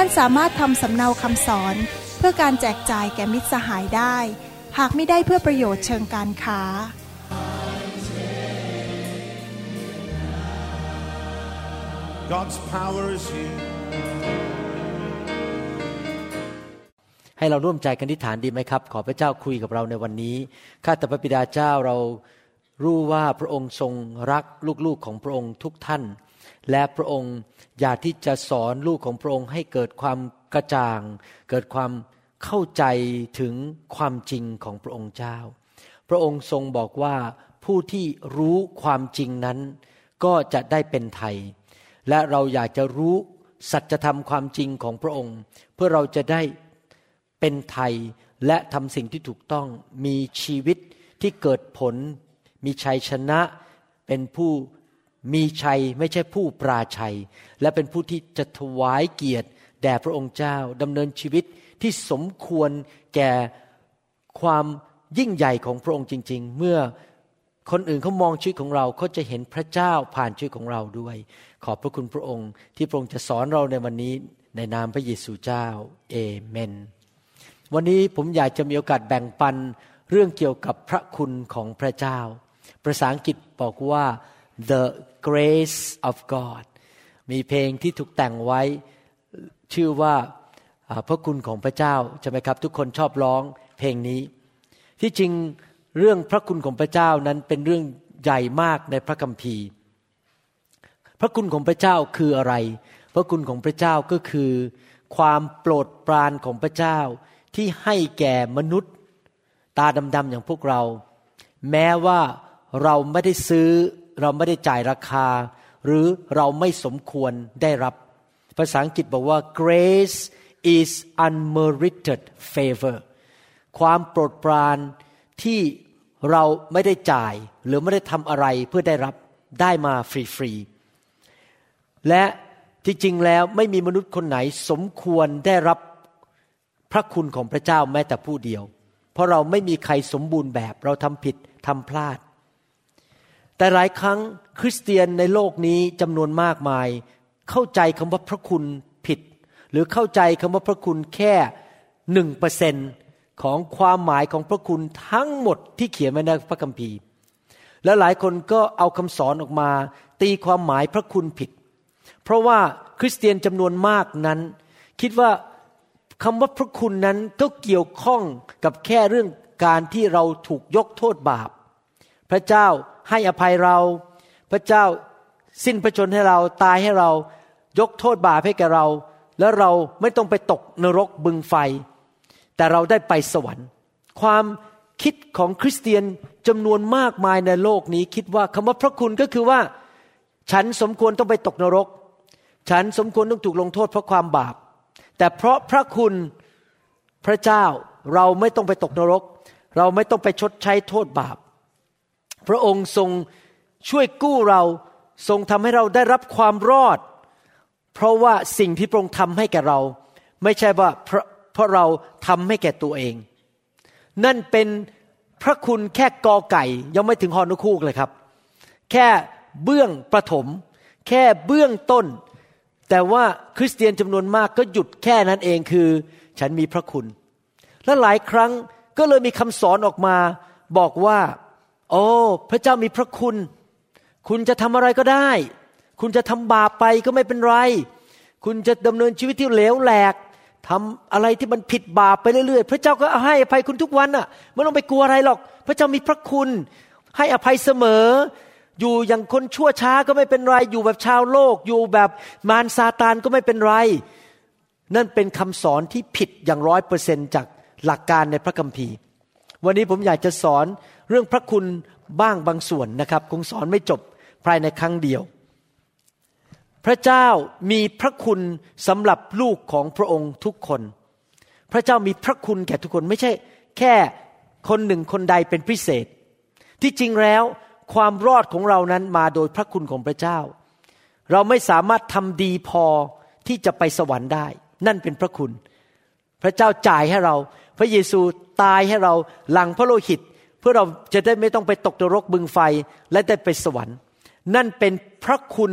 ท่านสามารถทำสำเนาคำสอน เพื่อการแจกจ่ายแก่มิตรสหายได้ หากไม่ได้เพื่อประโยชน์เชิงการค้า God's power is here. ให้เราร่วมใจกันทิฏฐานดีไหมครับ ขอพระเจ้าคุยกับเราในวันนี้ ข้าแต่พระบิดาเจ้าเรารู้ว่าพระองค์ทรงรักลูกๆของพระองค์ทุกท่าน และพระองค์อยากที่จะสอนลูกของพระองค์ให้เกิดความกระจ่าง เกิดความเข้าใจถึงความจริงของพระองค์เจ้า พระองค์ทรงบอกว่าผู้ที่รู้ความจริงนั้น ก็จะได้เป็นไทย และเราอยากจะรู้สัจธรรมความจริงของพระองค์ เพื่อเราจะได้เป็นไทยและทำสิ่งที่ถูกต้องมีชีวิตที่เกิดผล มีชัยชนะเป็นผู้ มีชัยไม่ใช่ผู้ปราชัย และเป็นผู้ที่จะถวายเกียรติ แด่พระองค์เจ้าดำเนินชีวิตที่สมควรแก่ความยิ่งใหญ่ของพระองค์จริง ๆ เมื่อคนอื่นเขามองชีวิตของเราเขาจะเห็นพระเจ้าผ่านชีวิตของเราด้วย ขอบพระคุณพระองค์ที่พระองค์จะสอนเราในวันนี้ในนามพระเยซูเจ้าเอเมน วันนี้ผมอยากจะมีโอกาสแบ่งปันเรื่องเกี่ยวกับพระคุณของพระเจ้า ภาษาอังกฤษบอกว่า the grace of God มีเพลงที่ถูกแต่งไว้ชื่อว่าพระคุณของพระเจ้าใช่ไหมครับ ทุกคนชอบร้องเพลงนี้ ที่จริงเรื่องพระคุณของพระเจ้านั้นเป็นเรื่องใหญ่มากในพระคัมภีร์ พระคุณของพระเจ้าคืออะไร พระคุณของพระเจ้าก็คือ ความโปรดปรานของพระเจ้าที่ให้แก่มนุษย์ ตาดำๆอย่างพวกเรา แม้ว่าเราไม่ได้ซื้อ เราไม่ได้จ่ายราคา หรือเราไม่สมควรได้รับ ภาษาอังกฤษบอกว่า grace is unmerited favor ความโปรดปรานที่เราไม่ได้จ่ายหรือไม่ได้ทำอะไรเพื่อได้รับได้มาฟรีๆ และที่จริงแล้วไม่มีมนุษย์คนไหนสมควรได้รับพระคุณของพระเจ้าแม้แต่ผู้เดียว เพราะเราไม่มีใครสมบูรณ์แบบเราทำผิดทำพลาด แต่หลายครั้งคริสเตียนในโลกนี้จำนวนมากมาย เข้าใจคำว่าพระคุณผิด หรือเข้าใจคำว่าพระคุณแค่หนึ่งเปอร์เซนของความหมายของพระคุณทั้งหมดที่เขียนไว้ในพระคัมภีร์ และหลายคนก็เอาคำสอนออกมา ตีความหมายพระคุณผิด เพราะว่าคริสเตียนจำนวนมากนั้น คิดว่าคำว่าพระคุณนั้นก็เกี่ยวข้องกับแค่เรื่องการที่เราถูกยกโทษบาป พระเจ้า ให้อภัยเรา พระเจ้าสิ้นพระชนให้เราตายให้เรายกโทษบาปให้แก่เรา แล้วเราไม่ต้องไปตกนรกบึงไฟ แต่เราได้ไปสวรรค์ ความคิดของคริสเตียนจำนวนมากมายในโลกนี้ คิดว่าคำว่าพระคุณก็คือว่า ฉันสมควรต้องไปตกนรก ฉันสมควรต้องถูกลงโทษเพราะความบาป แต่เพราะพระคุณพระเจ้าเราไม่ต้องไปตกนรก เราไม่ต้องไปชดใช้โทษบาป พระองค์ทรงช่วยกู้เราทรงทำให้เราได้รับความรอด เพราะว่าสิ่งที่พระองค์ทำให้แก่เรา ไม่ใช่ว่าเพราะเพราะเราทำให้แก่ตัวเอง นั่นเป็นพระคุณแค่กอไก่ยังไม่ถึงฮอนุคูกเลยครับ แค่เบื้องประถม แค่เบื้องต้น แต่ว่าคริสเตียนจำนวนมากก็หยุดแค่นั้นเองคือ ฉันมีพระคุณ และหลายครั้งก็เลยมีคำสอนออกมาบอกว่า โอ้พระเจ้ามีพระคุณ คุณจะทำอะไรก็ได้ คุณจะทำบาปไปก็ไม่เป็นไร คุณจะดำเนินชีวิตที่เหลวแหลกทำอะไรที่มันผิดบาปไปเรื่อยๆ พระเจ้าก็ให้อภัยคุณทุกวันอะไม่ต้องไปกลัวอะไรหรอก พระเจ้ามีพระคุณ ให้อภัยเสมอ อยู่อย่างคนชั่วช้าก็ไม่เป็นไร อยู่แบบชาวโลก อยู่แบบมารซาตานก็ไม่เป็นไร นั่นเป็นคำสอนที่ผิดอย่างร้อยเปอร์เซนจากหลักการในพระคัมภีร์ วันนี้ผมอยากจะสอน เรื่องพระคุณบ้างบางส่วนนะครับ คงสอนไม่จบภายในครั้งเดียว พระเจ้ามีพระคุณสำหรับลูกของพระองค์ทุกคน พระเจ้ามีพระคุณแก่ทุกคนไม่ใช่แค่คนหนึ่งคนใดเป็นพิเศษ ที่จริงแล้วความรอดของเรานั้นมาโดยพระคุณของพระเจ้า เราไม่สามารถทำดีพอที่จะไปสวรรค์ได้ นั่นเป็นพระคุณ พระเจ้าจ่ายให้เรา พระเยซูตายให้เราหลังพระโลหิต เพื่อเราจะได้ไม่ต้องไปตกนรกบึงไฟและได้ไปสวรรค์ นั่นเป็นพระคุณ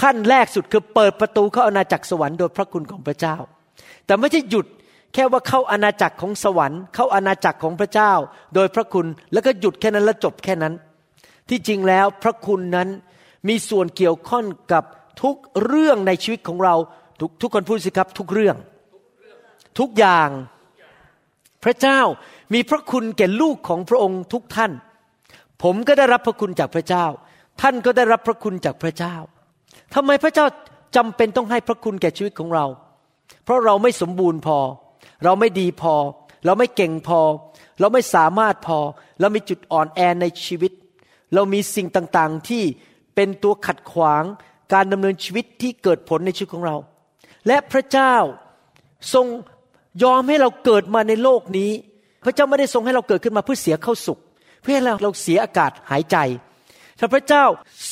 ขั้นแรกสุดคือเปิดประตูเข้าอาณาจักรสวรรค์โดยพระคุณของพระเจ้า แต่ไม่ใช่หยุดแค่ว่าเข้าอาณาจักรของสวรรค์เข้าอาณาจักรของพระเจ้า โดยพระคุณแล้วก็หยุดแค่นั้นแล้วจบแค่นั้น ที่จริงแล้วพระคุณนั้นมีส่วนเกี่ยวข้องกับทุกเรื่องในชีวิตของเราทุกทุกคนพูดสิครับทุกเรื่อง ทุกอย่างพระเจ้า มีพระคุณแก่ลูกของพระองค์ทุกท่าน ผมก็ได้รับพระคุณจากพระเจ้า ท่านก็ได้รับพระคุณจากพระเจ้าทำไมพระเจ้าจำเป็นต้องให้พระคุณแก่ชีวิตของเรา เพราะเราไม่สมบูรณ์พอ เราไม่ดีพอ เราไม่เก่งพอ เราไม่สามารถพอ เรามีจุดอ่อนแอในชีวิต เรามีสิ่งต่างๆที่เป็นตัวขัดขวางการดำเนินชีวิตที่เกิดผลในชีวิตของเรา และพระเจ้าทรงยอมให้เราเกิดมาในโลกนี้ พระเจ้าไม่ได้ทรงให้เราเกิดขึ้นมาเพื่อเสียเข้าสุข เพื่อให้เราเราเสียอากาศหายใจ ถ้าพระเจ้า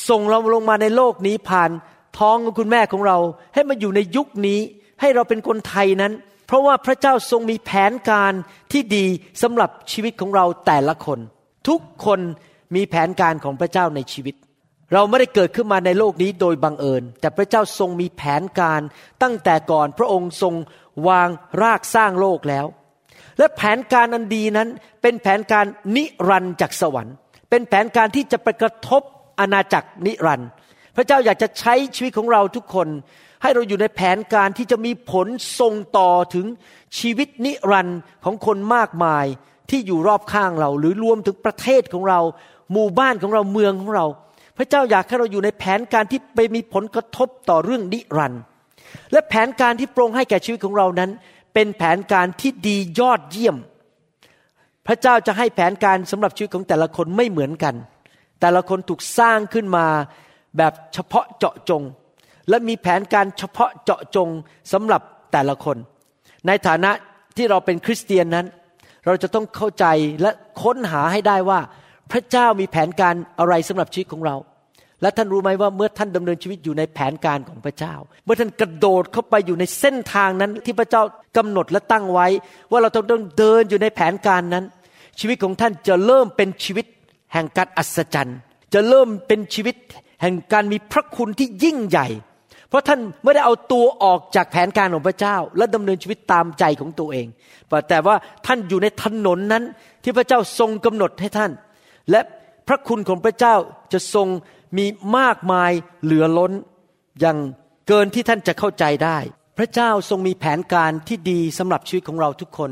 ส่งเราลงมาในโลกนี้ผ่านท้องของคุณแม่ของเรา ให้มาอยู่ในยุคนี้ให้เราเป็นคนไทยนั้น เพราะว่าพระเจ้าทรงมีแผนการที่ดีสำหรับชีวิตของเราแต่ละคน ทุกคนมีแผนการของพระเจ้าในชีวิต เราไม่ได้เกิดขึ้นมาในโลกนี้โดยบังเอิญ แต่พระเจ้าทรงมีแผนการตั้งแต่ก่อนพระองค์ทรงวางรากสร้างโลกแล้ว และแผนการอันดีนั้นเป็นแผนการนิรันดร์จากสวรรค์ เป็นแผนการที่จะไปกระทบอาณาจักรนิรันดร์พระเจ้าอยากจะใช้ชีวิตของเราทุกคน ให้เราอยู่ในแผนการที่จะมีผลส่งต่อถึงชีวิตนิรันดร์ของคนมากมายที่อยู่รอบข้างเรา หรือรวมถึงประเทศของเรา หมู่บ้านของเราเมืองของเรา พระเจ้าอยากให้เราอยู่ในแผนการที่ไปมีผลกระทบต่อเรื่องนิรันดร์และแผนการที่โปรงให้แก่ชีวิตของเรานั้น เป็นแผนการที่ดียอดเยี่ยม พระเจ้าจะให้แผนการสำหรับชีวิตของแต่ละคนไม่เหมือนกัน แต่ละคนถูกสร้างขึ้นมาแบบเฉพาะเจาะจง และมีแผนการเฉพาะเจาะจงสำหรับแต่ละคน ในฐานะที่เราเป็นคริสเตียนนั้น เราจะต้องเข้าใจและค้นหาให้ได้ว่า พระเจ้ามีแผนการอะไรสำหรับชีวิตของเรา และท่านรู้ไหมว่าเมื่อท่านดำเนินชีวิตอยู่ในแผนการของพระเจ้า เมื่อท่านกระโดดเข้าไปอยู่ในเส้นทางนั้นที่พระเจ้ากำหนดและตั้งไว้ ว่าเราต้องเดินอยู่ในแผนการนั้น ชีวิตของท่านจะเริ่มเป็นชีวิตแห่งการอัศจรรย์ จะเริ่มเป็นชีวิตแห่งการมีพระคุณที่ยิ่งใหญ่ เพราะท่านไม่ได้เอาตัวออกจากแผนการของพระเจ้า และดำเนินชีวิตตามใจของตัวเองแต่ว่าท่านอยู่ในถนนนั้นที่พระเจ้าทรงกำหนดให้ท่าน และพระคุณของพระเจ้าจะทรง มีมากมายเหลือล้นอย่างเกินที่ท่านจะเข้าใจได้ พระเจ้าทรงมีแผนการที่ดีสำหรับชีวิตของเราทุกคน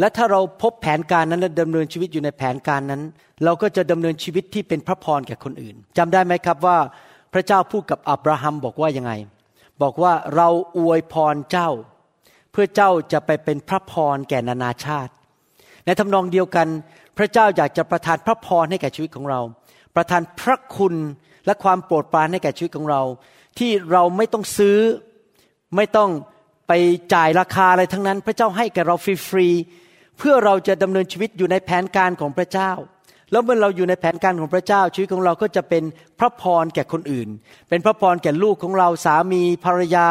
และถ้าเราพบแผนการนั้นและดำเนินชีวิตอยู่ในแผนการนั้น เราก็จะดำเนินชีวิตที่เป็นพระพรแก่คนอื่นจำได้ไหมครับว่าพระเจ้าพูดกับอับราฮัมบอกว่ายังไง บอกว่าเราอวยพรเจ้า เพื่อเจ้าจะไปเป็นพระพรแก่นานาชาติ ในทำนองเดียวกัน พระเจ้าอยากจะประทานพระพรให้แก่ชีวิตของเรา ประทานพระคุณและความโปรดปรานให้แก่ชีวิตของเรา ที่เราไม่ต้องซื้อไม่ต้องไปจ่ายราคาอะไรทั้งนั้น พระเจ้าให้แก่เราฟรีๆเพื่อเราจะดำเนินชีวิตอยู่ในแผนการของพระเจ้า แล้วเมื่อเราอยู่ในแผนการของพระเจ้า ชีวิตของเราก็จะเป็นพระพรแก่คนอื่น เป็นพระพรแก่ลูกของเราสามีภรรยา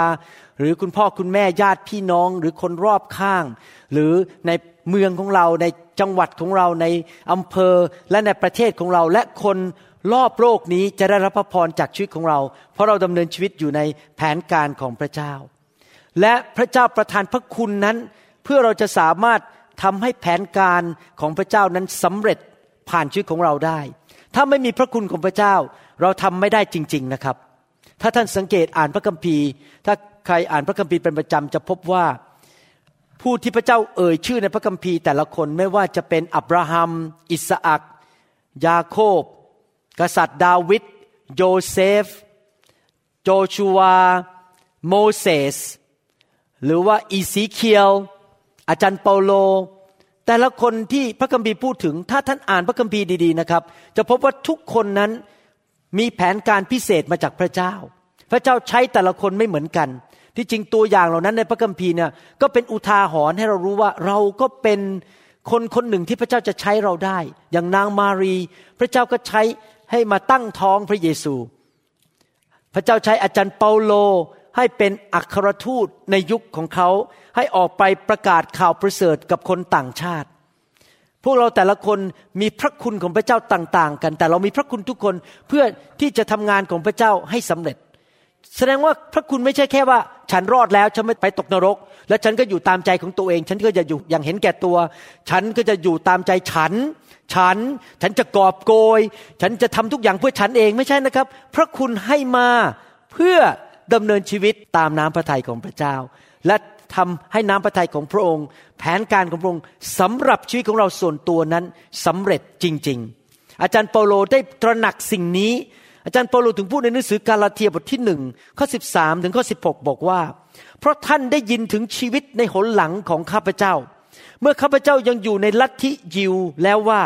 หรือคุณพ่อคุณแม่ญาติพี่น้อง หรือคนรอบข้าง หรือใน เมืองของเราในจังหวัดของเราในอำเภอและในประเทศของเรา และคนรอบโลกนี้จะได้รับพระพรจากชีวิตของเรา เพราะเราดำเนินชีวิตอยู่ในแผนการของพระเจ้า และพระเจ้าประทานพระคุณนั้น เพื่อเราจะสามารถทำให้แผนการของพระเจ้านั้นสำเร็จผ่านชีวิตของเราได้ ถ้าไม่มีพระคุณของพระเจ้า เราทำไม่ได้จริง ๆนะครับ ถ้าท่านสังเกตอ่านพระคัมภีร์ ถ้าใครอ่านพระคัมภีร์เป็นประจำจะพบว่า ผู้ที่พระเจ้าเอ่ยชื่อในพระคัมภีร์แต่ละคนไม่ว่าจะเป็นอับราฮัม อิสอักยาโคบ กษัตริย์ดาวิดโยเซฟ โยชูวา โมเสส หรือว่าเอเสเคียล อาจารย์เปาโล แต่ละคนที่พระคัมภีร์พูดถึง ถ้าท่านอ่านพระคัมภีร์ดีๆนะครับ จะพบว่าทุกคนนั้นมีแผนการพิเศษมาจากพระเจ้า พระเจ้าใช้แต่ละคนไม่เหมือนกัน ที่จริงตัวอย่างเหล่านั้นในพระคัมภีร์เนี่ยก็เป็นอุทาหรณ์ให้เรารู้ว่าเราก็เป็นคนคนหนึ่งที่พระเจ้าจะใช้เราได้ อย่างนางมารี พระเจ้าก็ใช้ให้มาตั้งท้องพระเยซู พระเจ้าใช้อาจารย์เปาโลให้เป็นอัครทูตในยุคของเขาให้ออกไปประกาศข่าวประเสริฐกับคนต่างชาติ พวกเราแต่ละคนมีพระคุณของพระเจ้าต่าง ๆ กัน แต่เรามีพระคุณทุกคนเพื่อที่จะทำงานของพระเจ้าให้สำเร็จ แสดงว่าพระคุณไม่ใช่แค่ว่า ฉันรอดแล้วฉันไม่ไปตกนรก แล้วฉันก็อยู่ตามใจของตัวเอง ฉันก็จะอยู่อย่างเห็นแก่ตัว ฉันก็จะอยู่ตามใจฉัน ฉัน ฉันจะกอบโกย ฉันจะทำทุกอย่างเพื่อฉันเองไม่ใช่นะครับ พระคุณให้มาเพื่อดำเนินชีวิตตามน้ำพระทัยของพระเจ้า และทำให้น้ำพระทัยของพระองค์ แผนการของพระองค์สำหรับชีวิตของเราส่วนตัวนั้นสำเร็จจริง ๆ อาจารย์เปาโลได้ตระหนักสิ่งนี้ อาจารย์เปาโลถึงพูดในหนังสือกาลาเทียบทที่หนึ่งข้อ13ถึงข้อ16บอกว่า เพราะท่านได้ยินถึงชีวิตในหนหลังของข้าพเจ้า เมื่อข้าพเจ้ายังอยู่ในลัทธิยิวแล้วว่า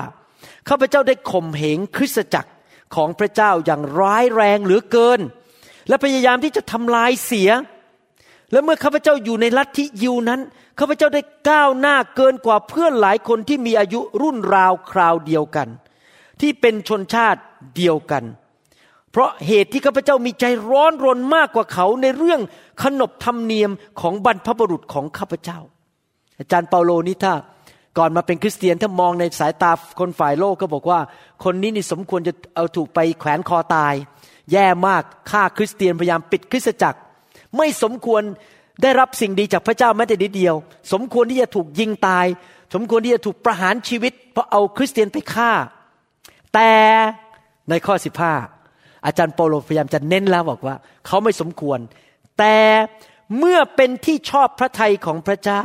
ข้าพเจ้าได้ข่มเหงคริสตจักรของพระเจ้าอย่างร้ายแรงเหลือเกิน และพยายามที่จะทำลายเสีย และเมื่อข้าพเจ้าอยู่ในลัทธิยิวนั้นข้าพเจ้าได้ก้าวหน้าเกินกว่าเพื่อนหลายคนที่มีอายุรุ่นราวคราวเดียวกัน ที่เป็นชนชาติเดียวกัน เพราะเหตุที่ข้าพเจ้ามีใจร้อนรนมากกว่าเขาในเรื่องขนบธรรมเนียมของบรรพบุรุษของข้าพเจ้า อาจารย์เปาโลนี่ถ้าก่อนมาเป็นคริสเตียนถ้ามองในสายตาคนฝ่ายโลกก็บอกว่า คนนี้นี่สมควรจะเอาถูกไปแขวนคอตาย แย่มากฆ่าคริสเตียนพยายามปิดคริสตจักร ไม่สมควรได้รับสิ่งดีจากพระเจ้าแม้แต่นิดเดียว สมควรที่จะถูกยิงตาย สมควรที่จะถูกประหารชีวิต เพราะเอาคริสเตียนไปฆ่า แต่ในข้อ15 อาจารย์เปโลพยายามจะเน้นแล้วบอกว่า เขาไม่สมควร แต่เมื่อเป็นที่ชอบพระทัยของพระเจ้า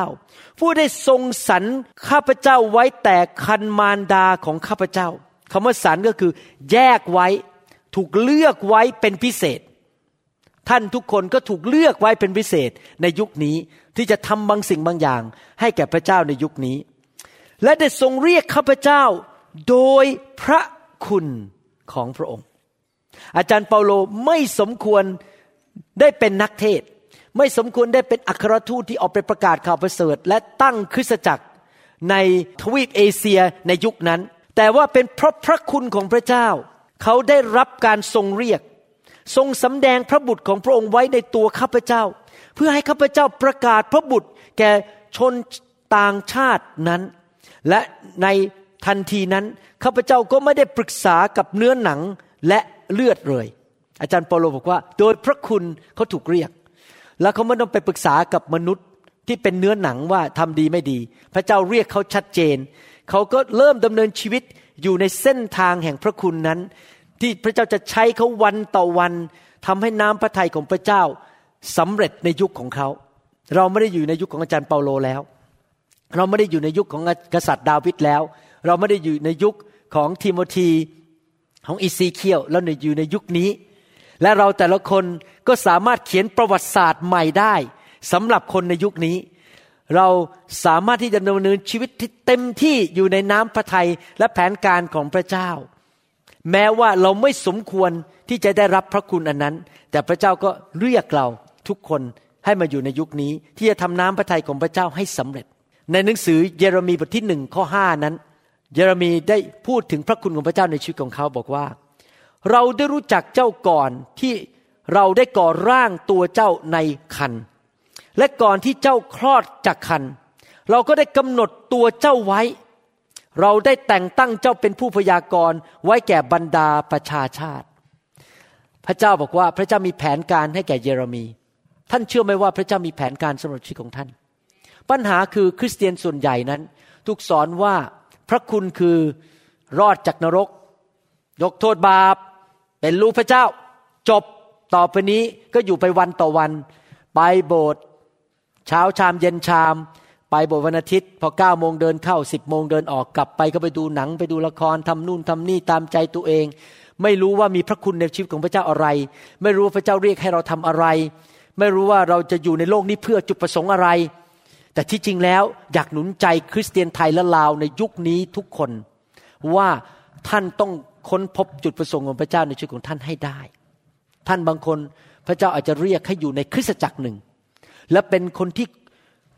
ผู้ได้ทรงสรรข้าพเจ้าไว้แต่คันมารดาของข้าพเจ้าคำว่าสรรก็คือ แยกไว้ถูกเลือกไว้เป็นพิเศษ ท่านทุกคนก็ถูกเลือกไว้เป็นพิเศษในยุคนี้ที่จะทำบางสิ่งบางอย่าง ให้แก่พระเจ้าในยุคนี้ และได้ทรงเรียกข้าพเจ้า โดยพระคุณของพระองค์ อาจารย์เปาโลไม่สมควรได้เป็นนักเทศ ไม่สมควรได้เป็นอัครทูตที่ออกไปประกาศข่าวประเสริฐ และตั้งคริสตจักรในทวีปเอเชียในยุคนั้น แต่ว่าเป็นเพราะพระคุณของพระเจ้า เขาได้รับการทรงเรียก ทรงสำแดงพระบุตรของพระองค์ไว้ในตัวข้าพเจ้า เพื่อให้ข้าพเจ้าประกาศพระบุตรแก่ชนต่างชาตินั้น และในทันทีนั้นข้าพเจ้าก็ไม่ได้ปรึกษากับเนื้อหนังและ เลือดเลย อาจารย์เปโลบอกว่า โดยพระคุณเขาถูกเรียก แล้วเขาไม่ต้องไปปรึกษากับมนุษย์ที่เป็นเนื้อหนังว่าทำดีไม่ดี พระเจ้าเรียกเขาชัดเจน เขาก็เริ่มดำเนินชีวิตอยู่ในเส้นทางแห่งพระคุณนั้น ที่พระเจ้าจะใช้เขาวันต่อวันทำให้น้ำพระทัยของพระเจ้าสำเร็จในยุคของเขา เราไม่ได้อยู่ในยุคของอาจารย์เปาโลแล้ว เราไม่ได้อยู่ในยุคของกษัตริย์ดาวิดแล้ว เราไม่ได้อยู่ในยุคของทิโมธี ของอิซีเคียวเราอยู่ในยุคนี้ และเราแต่ละคนก็สามารถเขียนประวัติศาสตร์ใหม่ได้สำหรับคนในยุคนี้ เราสามารถที่จะดำเนินชีวิตที่เต็มที่อยู่ในน้ำพระทัยและแผนการของพระเจ้า แม้ว่าเราไม่สมควรที่จะได้รับพระคุณอันนั้น แต่พระเจ้าก็เรียกเราทุกคนให้มาอยู่ในยุคนี้ ที่จะทำน้ำพระทัยของพระเจ้าให้สำเร็จ ในหนังสือเยเรมีบทที่หนึ่งข้อห้านั้น เยเรมีได้พูดถึงพระคุณของพระเจ้าในชีวิตของเขาบอกว่า เราได้รู้จักเจ้าก่อนที่เราได้ก่อร่างตัวเจ้าในคัน และก่อนที่เจ้าคลอดจากคัน เราก็ได้กำหนดตัวเจ้าไว้ เราได้แต่งตั้งเจ้าเป็นผู้พยากรณ์ไว้แก่บรรดาประชาชาติ พระเจ้าบอกว่าพระเจ้ามีแผนการให้แก่เยเรมี ท่านเชื่อไหมว่าพระเจ้ามีแผนการสำหรับชีวิตของท่าน ปัญหาคือคริสเตียนส่วนใหญ่นั้น ถูกสอนว่า ระคุณคือรอดจากนรก ยกโทษบาป เป็นลูกพระเจ้า จบต่อไปนี้ก็อยู่ไปวันต่อวัน ไปโบสถ์เช้าชามเย็นชาม ไปโบสถ์วันอาทิตย์ พอเก้าโมงเดินเข้าสิบโมงเดินออกกลับไปก็ไปดูหนังไปดูละครทำนู่นทำนี่ตามใจตัวเอง ไม่รู้ว่ามีพระคุณในชีวิตของพระเจ้าอะไร ไม่รู้ว่าพระเจ้าเรียกให้เราทำอะไร ไม่รู้ว่าเราจะอยู่ในโลกนี้เพื่อจุดประสงค์อะไร แต่ที่จริงแล้วอยากหนุนใจคริสเตียนไทยและลาวในยุคนี้ทุกคน ว่าท่านต้องค้นพบจุดประสงค์ของพระเจ้าในชีวิตของท่านให้ได้ ท่านบางคนพระเจ้าอาจจะเรียกให้อยู่ในคริสตจักรหนึ่ง และเป็นคนที่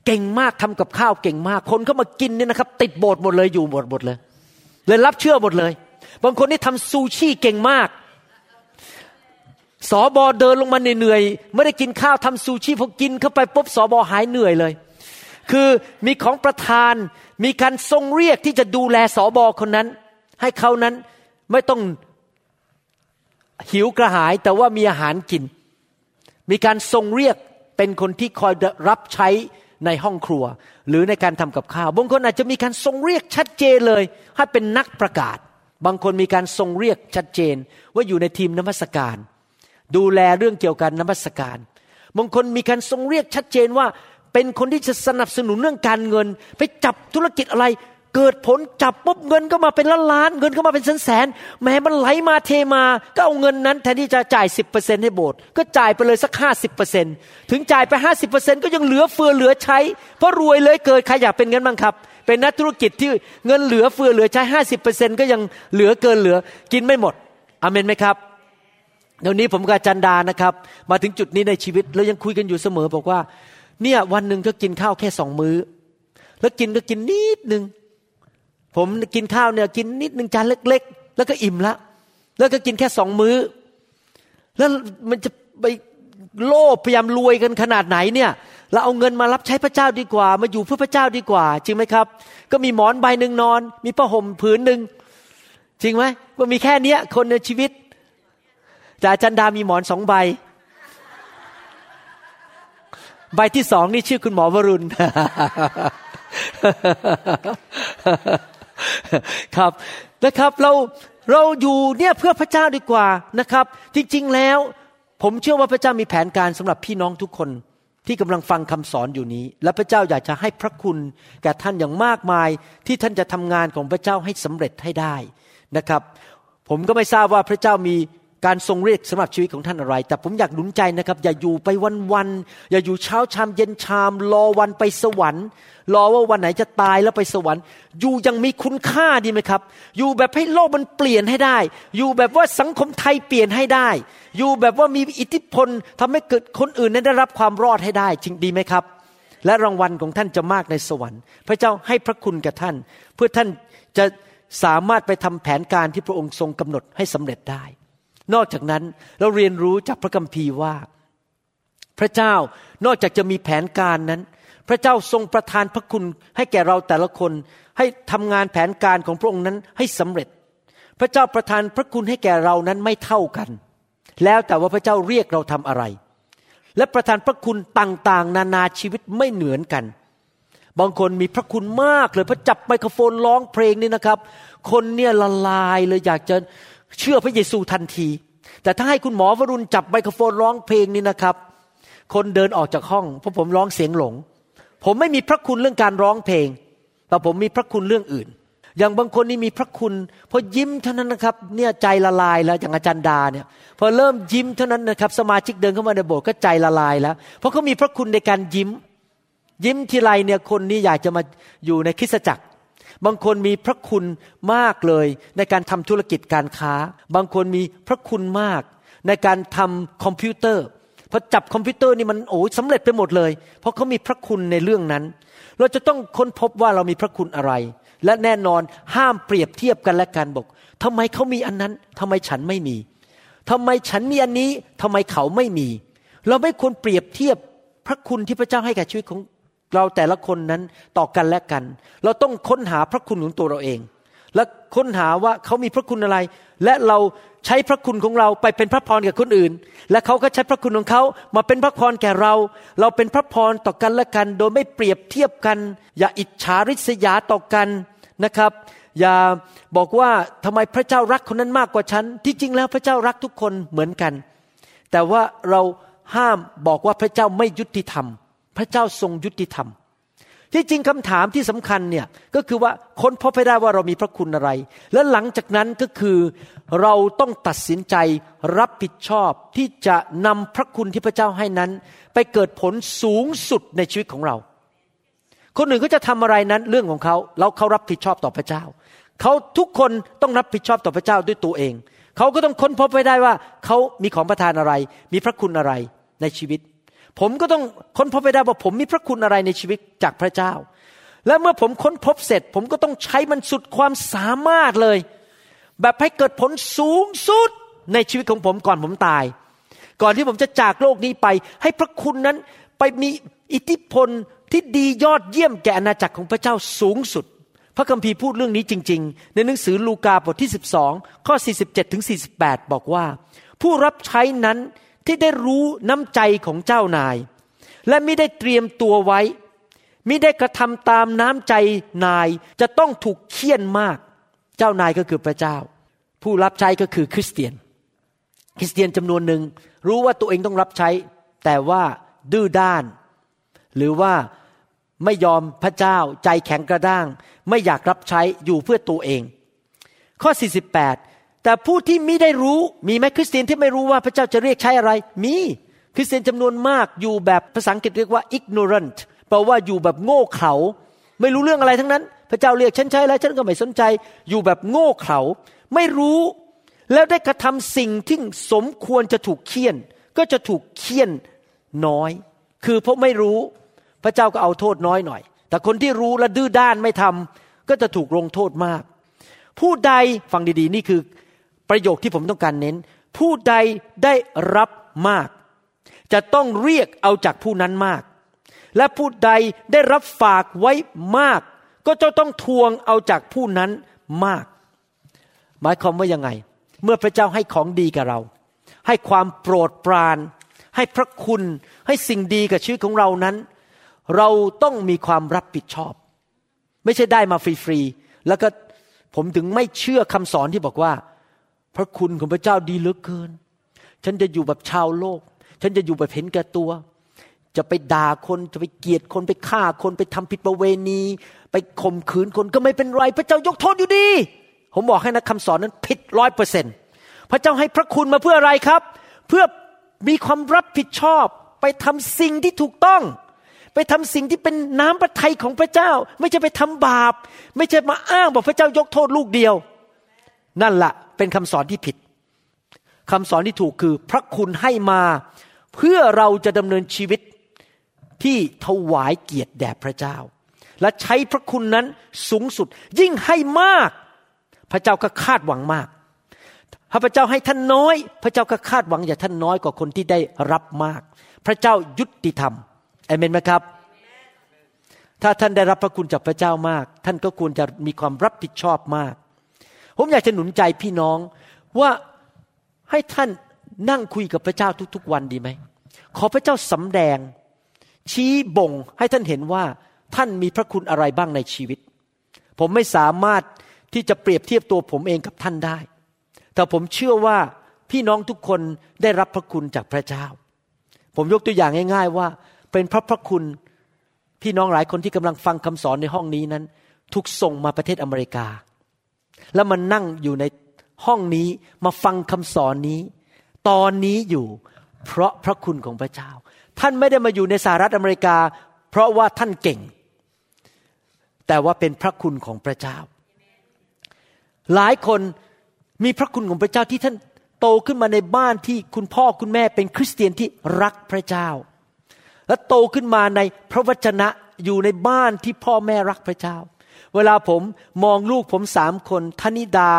เก่งมากทำกับข้าวเก่งมาก คนเข้ามากินเนี่ยนะครับ ติดโบสถ์หมดเลยอยู่หมดหมดเลยเลยรับเชื่อหมดเลย บางคนที่ทำซูชิเก่งมากสอบอเดินลงมาเหนื่อยไม่ได้กินข้าวทำซูชิพอกินเข้าไปปุ๊บสอบอหายเหนื่อยเลย คือมีของประทานมีการทรงเรียกที่จะดูแลสอบอคนนั้น ให้เขานั้นไม่ต้องหิวกระหายแต่ว่ามีอาหารกิน มีการทรงเรียกเป็นคนที่คอยรับใช้ในห้องครัว หรือในการทำกับข้าวบางคนอาจจะมีการทรงเรียกชัดเจนเลย ให้เป็นนักประกาศ บางคนมีการทรงเรียกชัดเจน ว่าอยู่ในทีมนมัสการ ดูแลเรื่องเกี่ยวกับนมัสการบางคนมีการทรงเรียกชัดเจนว่า เป็นคนที่จะสนับสนุนเรื่องการเงิน ไปจับธุรกิจอะไร เกิดผลจับปุ๊บเงินก็มาเป็นล้านล้านเงินก็มาเป็นแสนแสนแม้มันไหลมาเทมา ก็เอาเงินนั้นแทนที่จะจ่ายสิบเปอร์เซ็นให้โบสถ์ก็จ่ายไปเลยสักห้าสิบเปอร์เซ็นถึงจ่ายไปห้าสิบเปอร์เซ็นก็ยังเหลือเฟือเหลือใช้ เพราะรวยเลยเกิดใครอยากเป็นเงินบ้างครับ เป็นนักธุรกิจที่เงินเหลือเฟือเหลือใช้ห้าสิบเปอร์เซ็นก็ยังเหลือเกินเหลือกินไม่หมดอเมนไหมครับเดี๋ยวนี้ผมกับจันดานะครับ มาถึงจุดนี้ในชีวิตแล้วยังคุยกันอยู่เสมอบอกว่า เนี่ยวันหนึ่งก็กินข้าวแค่สองมื้อ แล้วกินก็กินนิดหนึ่งผมกินข้าวเนี่ยกินนิดหนึ่งจานเล็ก ๆ แล้วก็อิ่มละ แล้วก็กินแค่สองมื้อ แล้วมันจะไปโลภพยายามรวยกันขนาดไหนเนี่ย เราเอาเงินมารับใช้พระเจ้าดีกว่า มาอยู่เพื่อพระเจ้าดีกว่า จริงไหมครับ ก็มีหมอนใบหนึ่งนอน มีผ้าห่มผืนหนึ่งจริงไหมว่ามีแค่เนี้ยคนในชีวิตแต่จันดามีหมอนสองใบ ใบที่สองนี่ชื่อคุณหมอวรุณ ครับนะครับเราเราอยู่เนี่ยเพื่อพระเจ้าดีกว่านะครับ จริงๆแล้ว ผมเชื่อว่าพระเจ้ามีแผนการสำหรับพี่น้องทุกคนที่กำลังฟังคำสอนอยู่นี้ และพระเจ้าอยากจะให้พระคุณแก่ท่านอย่างมากมาย ที่ท่านจะทำงานของพระเจ้าให้สำเร็จให้ได้นะครับ ผมก็ไม่ทราบว่าพระเจ้ามี การทรงเรียกสำหรับชีวิตของท่านอะไร แต่ผมอยากหนุนใจนะครับ อย่าอยู่ไปวันๆอย่าอยู่เช้าชามเย็นชาม รอวันไปสวรรค์ รอว่าวันไหนจะตายแล้วไปสวรรค์ อยู่ยังมีคุณค่าดีไหมครับ อยู่แบบให้โลกมันเปลี่ยนให้ได้ อยู่แบบว่าสังคมไทยเปลี่ยนให้ได้ อยู่แบบว่ามีอิทธิพลทำให้เกิดคนอื่นนั้นได้รับความรอดให้ได้จริงดีไหมครับ และรางวัลของท่านจะมากในสวรรค์ พระเจ้าให้พระคุณกับท่าน เพื่อท่านจะสามารถไปทำแผนการที่พระองค์ทรงกำหนดให้สำเร็จได้ นอกจากนั้นเราเรียนรู้จากพระคัมภีร์ว่า พระเจ้านอกจากจะมีแผนการนั้น พระเจ้าทรงประทานพระคุณให้แก่เราแต่ละคนให้ทำงานแผนการของพระองค์นั้นให้สำเร็จ พระเจ้าประทานพระคุณให้แก่เรานั้นไม่เท่ากัน แล้วแต่ว่าพระเจ้าเรียกเราทำอะไร และประทานพระคุณต่างๆ นานาชีวิตไม่เหมือนกันบางคนมีพระคุณมากเลยพระจับไมโครโฟนร้องเพลงนี่นะครับ คนเนี่ยละลายเลยอยากจะ เชื่อพระเยซูทันที แต่ถ้าให้คุณหมอวรุณจับไมโครโฟนร้องเพลงนี่นะครับ คนเดินออกจากห้องเพราะผมร้องเสียงหลง ผมไม่มีพระคุณเรื่องการร้องเพลง แต่ผมมีพระคุณเรื่องอื่น อย่างบางคนนี่มีพระคุณพอยิ้มเท่านั้นนะครับเนี่ยใจละลายแล้วอย่างอาจารย์ดาเนี่ยพอเริ่มยิ้มเท่านั้นนะครับสมาชิกเดินเข้ามาในโบสถ์ก็ใจละลายแล้ว เพราะเขามีพระคุณในการยิ้ม ยิ้มทีไรเนี่ยคนนี้อยากจะมาอยู่ในคริสตจักร บางคนมีพระคุณมากเลยในการทำธุรกิจการค้า บางคนมีพระคุณมาก ในการทำคอมพิวเตอร์พอจับคอมพิวเตอร์นี่มันโอ้สำเร็จไปหมดเลย เพราะเขามีพระคุณในเรื่องนั้น เราจะต้องค้นพบว่าเรามีพระคุณอะไร และแน่นอนห้ามเปรียบเทียบกันและกันบอกทำไมเขามีอันนั้นทำไมฉันไม่มีทำไมฉันมีอันนี้ทำไมเขาไม่มี เราไม่ควรเปรียบเทียบพระคุณที่พระเจ้าให้แก่ชีวิตของ เราแต่ละคนนั้นต่อกันและกัน เราต้องค้นหาพระคุณของตัวเราเอง และค้นหาว่าเขามีพระคุณอะไร และเราใช้พระคุณของเราไปเป็นพระพรแก่คนอื่น และเขาก็ใช้พระคุณของเขามาเป็นพระพรแก่เรา เราเป็นพระพรต่อกันและกัน โดยไม่เปรียบเทียบกัน อย่าอิจฉาริษยาต่อกันนะครับ อย่าบอกว่าทำไมพระเจ้ารักคนนั้นมากกว่าฉัน ที่จริงแล้วพระเจ้ารักทุกคนเหมือนกัน แต่ว่าเราห้ามบอกว่าพระเจ้าไม่ยุติธรรม พระเจ้าทรงยุติธรรม ที่จริงคำถามที่สำคัญเนี่ยก็คือว่าค้นพบให้ได้ว่าเรามีพระคุณอะไร และหลังจากนั้นก็คือเราต้องตัดสินใจรับผิดชอบที่จะนำพระคุณที่พระเจ้าให้นั้น ไปเกิดผลสูงสุดในชีวิตของเรา คนอื่นเขาจะทำอะไรนั้นเรื่องของเขาเราเขารับผิดชอบต่อพระเจ้าเขาทุกคนต้องรับผิดชอบต่อพระเจ้าด้วยตัวเอง เขาก็ต้องค้นพบไปได้ว่า เขามีของประทานอะไร มีพระคุณอะไรในชีวิต ผมก็ต้องค้นพบไปได้ว่าผมมีพระคุณอะไรในชีวิตจากพระเจ้า และเมื่อผมค้นพบเสร็จ ผมก็ต้องใช้มันสุดความสามารถเลย แบบให้เกิดผลสูงสุดในชีวิตของผมก่อนผมตาย ก่อนที่ผมจะจากโลกนี้ไป ให้พระคุณนั้นไปมีอิทธิพลที่ดียอดเยี่ยมแก่อาณาจักรของพระเจ้าสูงสุด พระคัมภีร์พูดเรื่องนี้จริง ๆ ในหนังสือลูกาบทที่ 12 ข้อ 47ถึง48 บอกว่า ผู้รับใช้นั้น ที่ได้รู้น้ำใจของเจ้านาย และไม่ได้เตรียมตัวไว้มิได้กระทำตามน้ำใจนายจะต้องถูกเคี่ยนมาก เจ้านายก็คือพระเจ้า ผู้รับใช้ก็คือคริสเตียน คริสเตียนจำนวนหนึ่งรู้ว่าตัวเองต้องรับใช้ แต่ว่าดื้อด้าน หรือว่าไม่ยอมพระเจ้าใจแข็งกระด้าง ไม่อยากรับใช้อยู่เพื่อตัวเอง ข้อ 48 แต่ผู้ที่ไม่ได้รู้มีไหมคริสเตียนที่ไม่รู้ว่าพระเจ้าจะเรียกใช้อะไร มีคริสเตียนจำนวนมากอยู่แบบภาษาอังกฤษเรียกว่า ignorant แปลว่าอยู่แบบโง่เขลาไม่รู้เรื่องอะไรทั้งนั้น พระเจ้าเรียกฉันใช้แล้วฉันก็ไม่สนใจ อยู่แบบโง่เขลาไม่รู้แล้วได้กระทำสิ่งที่สมควรจะถูกเคี่ยน ก็จะถูกเคี่ยนน้อย คือเพราะไม่รู้ พระเจ้าก็เอาโทษน้อยหน่อย แต่คนที่รู้และดื้อด้านไม่ทำก็จะถูกลงโทษมาก ผู้ใดฟังดีๆ นี่คือ ประโยคที่ผมต้องการเน้น ผู้ใดได้รับมาก จะต้องเรียกเอาจากผู้นั้นมาก และผู้ใดได้รับฝากไว้มาก ก็จะต้องทวงเอาจากผู้นั้นมาก หมายความว่ายังไง เมื่อพระเจ้าให้ของดีกับเรา ให้ความโปรดปราน ให้พระคุณให้สิ่งดีกับชีวิตของเรานั้น เราต้องมีความรับผิดชอบ ไม่ใช่ได้มาฟรีๆแล้วก็ผมถึงไม่เชื่อคำสอนที่บอกว่า พระคุณของพระเจ้าดีเหลือเกิน ฉันจะอยู่แบบชาวโลก ฉันจะอยู่แบบเห็นแก่ตัว จะไปด่าคนจะไปเกลียดคนไปฆ่าคนไปทำผิดประเวณี ไปข่มขืนคนก็ไม่เป็นไร พระเจ้ายกโทษอยู่ดี ผมบอกให้นะคำสอนนั้นผิดร้อยเปอร์เซ็นพระเจ้าให้พระคุณมาเพื่ออะไรครับ เพื่อมีความรับผิดชอบ ไปทำสิ่งที่ถูกต้อง ไปทำสิ่งที่เป็นน้ำพระทัยของพระเจ้า ไม่ใช่ไปทำบาป ไม่ใช่มาอ้างบอกพระเจ้ายกโทษลูกเดียว นั่นละ่ะ เป็นคำสอนที่ผิดคำสอนที่ถูกคือพระคุณให้มาเพื่อเราจะดำเนินชีวิตที่ถวายเกียรติแด่พระเจ้า และใช้พระคุณนั้นสูงสุด ยิ่งให้มาก พระเจ้าก็คาดหวังมากถ้าพระเจ้าให้ท่านน้อย พระเจ้าก็คาดหวังอย่าท่านน้อยกว่าคนที่ได้รับมาก พระเจ้ายุติธรรมเอเมนไหมครับ ถ้าท่านได้รับพระคุณจากพระเจ้ามาก ท่านก็ควรจะมีความรับผิดชอบมาก ผมอยากจะหนุนใจพี่น้องว่าให้ท่านนั่งคุยกับพระเจ้าทุกๆวันดีไหม ขอพระเจ้าสำแดง ชี้บ่งให้ท่านเห็นว่าท่านมีพระคุณอะไรบ้างในชีวิต ผมไม่สามารถที่จะเปรียบเทียบตัวผมเองกับท่านได้ แต่ผมเชื่อว่าพี่น้องทุกคนได้รับพระคุณจากพระเจ้า ผมยกตัวอย่างง่าย ๆว่า เป็นพระพระคุณพี่น้องหลายคนที่กำลังฟังคำสอนในห้องนี้นั้น ถูกส่งมาประเทศอเมริกา แล้วมันนั่งอยู่ในห้องนี้มาฟังคำสอนนี้ ตอนนี้อยู่เพราะพระคุณของพระเจ้า ท่านไม่ได้มาอยู่ในสหรัฐอเมริกา เพราะว่าท่านเก่ง แต่ว่าเป็นพระคุณของพระเจ้า หลายคนมีพระคุณของพระเจ้าที่ท่านโตขึ้นมาในบ้านที่คุณพ่อคุณแม่เป็นคริสเตียนที่รักพระเจ้า และโตขึ้นมาในพระวจนะอยู่ในบ้านที่พ่อแม่รักพระเจ้า เวลาผมมองลูกผมสามคนธนิดา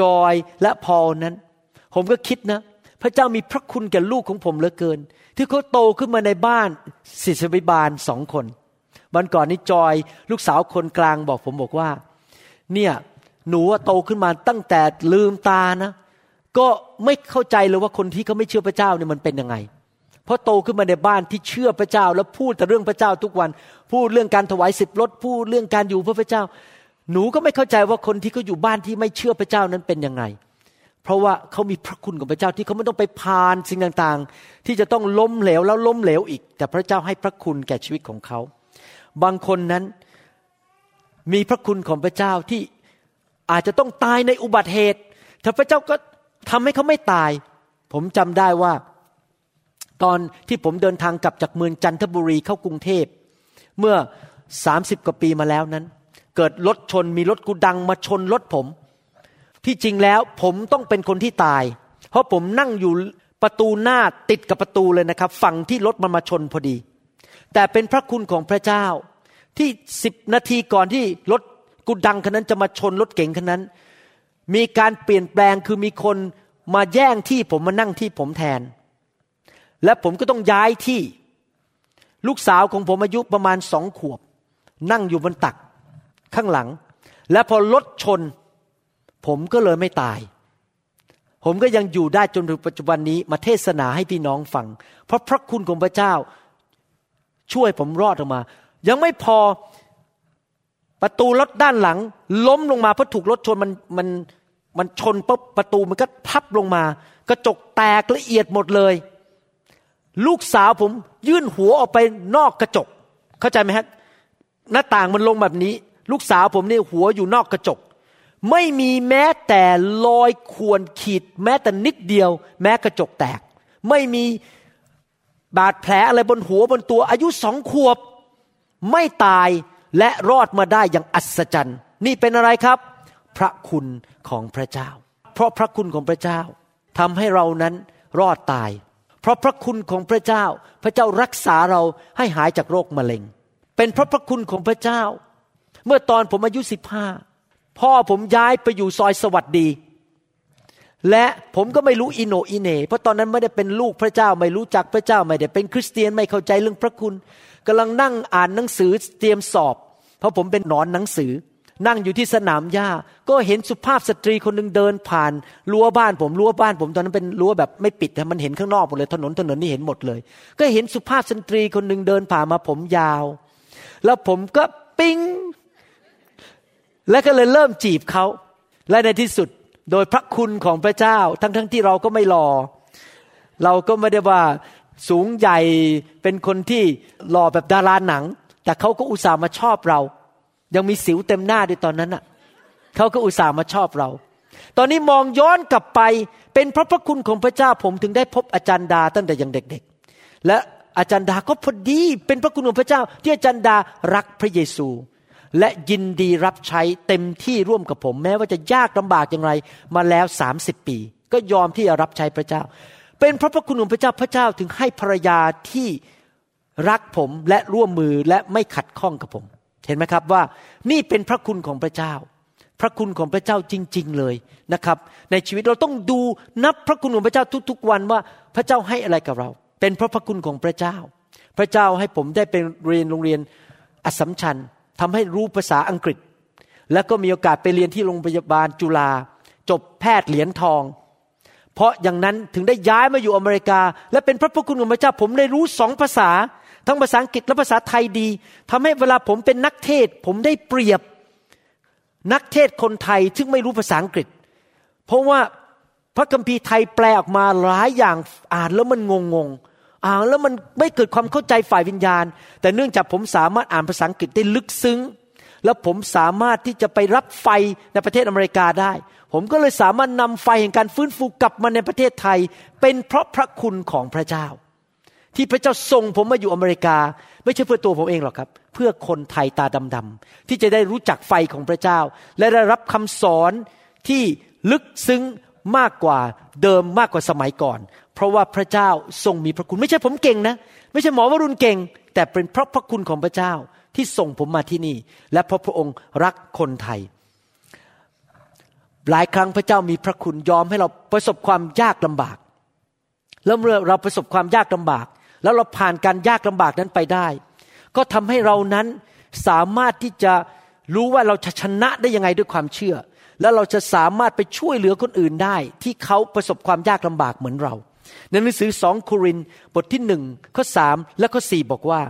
จอยและพอลนั้น ผมก็คิดนะ พระเจ้ามีพระคุณแก่ลูกของผมเหลือเกิน ที่เขาโตขึ้นมาในบ้านศิษยิบาลสองคนวันก่อนนี้จอยลูกสาวคนกลางบอกผมบอกว่า เนี่ยหนูโตขึ้นมาตั้งแต่ลืมตานะ ก็ไม่เข้าใจเลยว่าคนที่เขาไม่เชื่อพระเจ้าเนี่ยมันเป็นยังไง เพราะโตขึ้นมาในบ้านที่เชื่อพระเจ้า แล้วพูดแต่เรื่องพระเจ้าทุกวัน พูดเรื่องการถวายสิบรถพูดเรื่องการอยู่เพื่อพระเจ้า หนูก็ไม่เข้าใจว่าคนที่เขาอยู่บ้านที่ไม่เชื่อพระเจ้านั้นเป็นยังไง เพราะว่าเขามีพระคุณของพระเจ้าที่เขาไม่ต้องไปผ่านสิ่งต่างๆ ที่จะต้องล้มเหลวแล้วล้มเหลวอีก แต่พระเจ้าให้พระคุณแก่ชีวิตของเขา บางคนนั้นมีพระคุณของพระเจ้าที่อาจจะต้องตายในอุบัติเหตุแต่พระเจ้าก็ทำให้เขาไม่ตาย ผมจำได้ว่า ตอนที่ผมเดินทางกลับจากเมืองจันทบุรีเข้ากรุงเทพ เมื่อสามสิบกว่าปีมาแล้วนั้น เกิดรถชนมีรถกูดังมาชนรถผม ที่จริงแล้วผมต้องเป็นคนที่ตาย เพราะผมนั่งอยู่ประตูหน้าติดกับประตูเลยนะครับ ฝั่งที่รถมันมาชนพอดี แต่เป็นพระคุณของพระเจ้า ที่สิบนาทีก่อนที่รถกุดังคันนั้นจะมาชนรถเก๋งคันนั้น มีการเปลี่ยนแปลงคือมีคนมาแย่งที่ผมมานั่งที่ผมแทน และผมก็ต้องย้ายที่ ลูกสาวของผมอายุประมาณสองขวบ นั่งอยู่บนตักข้างหลัง และพอรถชน ผมก็เลยไม่ตาย ผมก็ยังอยู่ได้จนถึงปัจจุบันนี้มาเทศนาให้พี่น้องฟัง เพราะพระคุณของพระเจ้า ช่วยผมรอดออกมา ยังไม่พอประตูรถด้านหลัง ล้มลงมาเพราะถูกรถชนมันมันมันชนปุ๊บประตูมันก็พับลงมา กระจกแตกละเอียดหมดเลย ลูกสาวผมยื่นหัวออกไปนอกกระจก เข้าใจไหมฮะหน้าต่างมันลงแบบนี้ ลูกสาวผมเนี่ยหัวอยู่นอกกระจก ไม่มีแม้แต่รอยขวนขีด แม้แต่นิดเดียว แม้กระจกแตก ไม่มีบาดแผลอะไรบนหัวบนตัว อายุสองขวบ ไม่ตายและรอดมาได้อย่างอัศจรรย์นี่เป็นอะไรครับ พระคุณของพระเจ้า เพราะพระคุณของพระเจ้าทำให้เรานั้นรอดตาย เพราะพระคุณของพระเจ้า พระเจ้ารักษาเราให้หายจากโรคมะเร็ง เป็นเพราะพระคุณของพระเจ้า เมื่อตอนผมอายุสิบห้าพ่อผมย้ายไปอยู่ซอยสวัสดี และผมก็ไม่รู้อิโนอิเน เพราะตอนนั้นไม่ได้เป็นลูกพระเจ้า ไม่รู้จักพระเจ้าไม่ได้เป็นคริสเตียนไม่เข้าใจเรื่องพระคุณกำลังนั่งอ่านหนังสือเตรียมสอบ เพราะผมเป็นหนอนหนังสือ นั่งอยู่ที่สนามหญ้า ก็เห็นสุภาพสตรีคนหนึ่งเดินผ่านรั้วบ้านผมรั้วบ้านผมตอนนั้นเป็นรั้วแบบไม่ปิดแต่มันเห็นข้างนอกหมดเลยถนนถนนนี่เห็นหมดเลย ก็เห็นสุภาพสตรีคนหนึ่งเดินผ่านมาผมยาว แล้วผมก็ปิ๊งและก็เลยเริ่มจีบเขาและในที่สุดโดยพระคุณของพระเจ้า ทั้งๆทที่เราก็ไม่รอ เราก็ไม่ได้ว่าสูงใหญ่เป็นคนที่หล่อแบบดาราหนัง แต่เขาก็อุตส่าห์มาชอบเรา ยังมีสิวเต็มหน้าด้วยตอนนั้นอะเขาก็อุตส่าห์มาชอบเรา ตอนนี้มองย้อนกลับไปเป็นเพราะพระคุณของพระเจ้าผมถึงได้พบอาจารย์ดาตั้งแต่ยังเด็ก ๆ และอาจารย์ดาก็พอดีเป็นพระคุณของพระเจ้า ที่อาจารย์ดารักพระเยซู และยินดีรับใช้เต็มที่ร่วมกับผม แม้ว่าจะยากลำบากอย่างไรมาแล้วสามสิบปี ก็ยอมที่จะรับใช้พระเจ้า เป็นเพราะพระคุณของพระเจ้าพระเจ้าถึงให้ภรรยาที่รักผมและร่วมมือและไม่ขัดข้องกับผม เห็นไหมครับว่านี่เป็นพระคุณของพระเจ้า พระคุณของพระเจ้าจริง ๆเลยนะครับ ในชีวิตเราต้องดูนับพระคุณของพระเจ้าทุกๆวันว่าพระเจ้าให้อะไรกับเรา เป็นเพราะพระคุณของพระเจ้า พระเจ้าให้ผมได้ไปเรียนโรงเรียนอัสมชัญทำให้รู้ภาษาอังกฤษ แล้วก็มีโอกาสไปเรียนที่โรงพยาบาลจุฬาจบแพทย์เหรียญทอง เพราะอย่างนั้นถึงได้ย้ายมาอยู่อเมริกา และเป็นพระพระคุณของพระเจ้าผมได้รู้สองภาษา ทั้งภาษาอังกฤษและภาษาไทยดีทำให้เวลาผมเป็นนักเทศ ผมได้เปรียบนักเทศคนไทยซึ่งไม่รู้ภาษาอังกฤษ เพราะว่าพระคัมภีร์ไทยแปลออกมาหลายอย่างอ่านแล้วมันงงงอ่านแล้วมันไม่เกิดความเข้าใจฝ่ายวิญญาณ แต่เนื่องจากผมสามารถอ่านภาษาอังกฤษได้ลึกซึ้ง แล้วผมสามารถที่จะไปรับไฟในประเทศอเมริกาได้ ผมก็เลยสามารถนำไฟแห่งการฟื้นฟูกลับมาในประเทศไทย เป็นเพราะพระคุณของพระเจ้า ที่พระเจ้าส่งผมมาอยู่อเมริกา ไม่ใช่เพื่อตัวผมเองหรอกครับ เพื่อคนไทยตาดำๆที่จะได้รู้จักไฟของพระเจ้า และได้รับคำสอนที่ลึกซึ้งมากกว่าเดิมมากกว่าสมัยก่อน เพราะว่าพระเจ้าทรงมีพระคุณ ไม่ใช่ผมเก่งนะ ไม่ใช่หมอวรุณเก่ง แต่เป็นเพราะพระคุณของพระเจ้าที่ส่งผมมาที่นี่ และเพราะพระองค์รักคนไทย หลายครั้งพระเจ้ามีพระคุณยอมให้เราประสบความยากลำบากแล้วเมื่อเราประสบความยากลำบาก แล้วเราผ่านการยากลำบากนั้นไปได้ ก็ทำให้เรานั้นสามารถที่จะรู้ว่าเราจะชนะได้ยังไงด้วยความเชื่อ แล้วเราจะสามารถไปช่วยเหลือคนอื่นได้ ที่เขาประสบความยากลำบากเหมือนเราในหนังสือสองโครินบทที่หนึ่งข้อสามและข้อสี่บอกว่า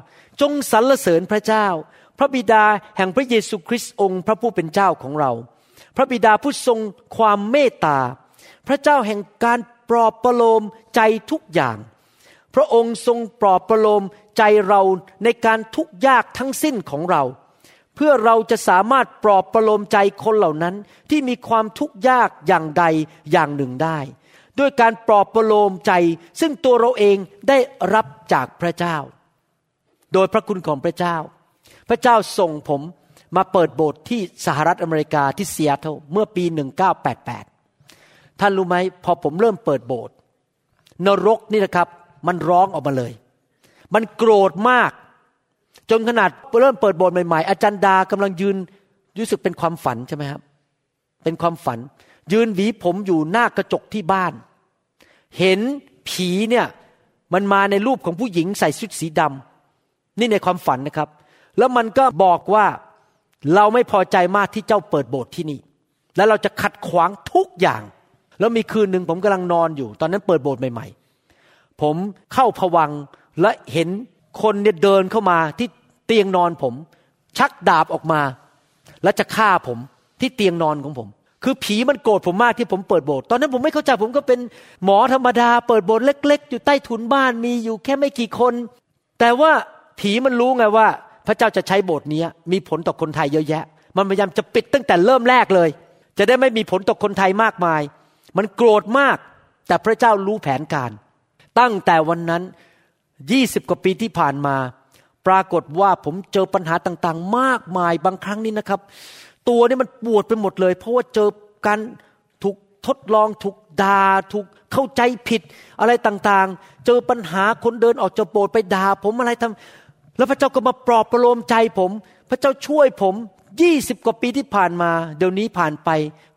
จงสรรเสริญพระเจ้า พระบิดาแห่งพระเยซูคริสต์องค์พระผู้เป็นเจ้าของเรา พระบิดาผู้ทรงความเมตตา พระเจ้าแห่งการปลอบประโลมใจทุกอย่าง พระองค์ทรงปลอบประโลมใจเราในการทุกยากทั้งสิ้นของเรา เพื่อเราจะสามารถปลอบประโลมใจคนเหล่านั้นที่มีความทุกข์ยากอย่างใดอย่างหนึ่งได้ ด้วยการปลอบประโลมใจซึ่งตัวเราเองได้รับจากพระเจ้า โดยพระคุณของพระเจ้า พระเจ้าส่งผมมาเปิดโบสถ์ที่สหรัฐอเมริกาที่เซียโตรเมื่อปี 1988 ท่านรู้ไหมพอผมเริ่มเปิดโบสถ์นรกนี่นะครับ มันร้องออกมาเลย มันโกรธมาก จนขนาดเริ่มเปิดโบสถ์ใหม่ๆอาจารย์ดากำลังยืนรู้สึกเป็นความฝันใช่ไหมครับ เป็นความฝัน ยืนหวีผมอยู่หน้ากระจกที่บ้าน เห็นผีเนี่ยมันมาในรูปของผู้หญิงใส่ชุดสีดำนี่ในความฝันนะครับ แล้วมันก็บอกว่าเราไม่พอใจมากที่เจ้าเปิดโบสถ์ที่นี่ แล้วเราจะขัดขวางทุกอย่าง แล้วมีคืนหนึ่งผมกำลังนอนอยู่ ตอนนั้นเปิดโบสถ์ใหม่ๆ ผมเข้าผวังและเห็นคนเนี่ยเดินเข้ามาที่เตียงนอนผม ชักดาบออกมา แล้วจะฆ่าผมที่เตียงนอนของผม คือผีมันโกรธผมมากที่ผมเปิดโบสถ์ตอนนั้นผมไม่เข้าใจผมก็เป็นหมอธรรมดา เปิดโบสถ์เล็ก ๆ อยู่ใต้ถุนบ้านมีอยู่แค่ไม่กี่คน แต่ว่าผีมันรู้ไงว่า พระเจ้าจะใช้โบสถ์นี้มีผลต่อคนไทยเยอะแยะ มันพยายามจะปิดตั้งแต่เริ่มแรกเลย จะได้ไม่มีผลต่อคนไทยมากมาย มันโกรธมาก แต่พระเจ้ารู้แผนการ ตั้งแต่วันนั้นยี่สิบกว่าปีที่ผ่านมา ปรากฏว่าผมเจอปัญหาต่างๆ มากมายบางครั้งนี้นะครับ ตัวนี่มันปวดไปหมดเลย เพราะว่าเจอการถูกทดลองถูกดา่าถูกเข้าใจผิดอะไรต่างๆ เจอปัญหาคนเดินออกจากโบสถ์ไปด่าผมอะไรทำแล้วพระเจ้าก็มาปลอบประโลมใจผม พระเจ้าช่วยผมยี่สิบกว่าปีที่ผ่านมา เดี๋ยวนี้ผ่านไป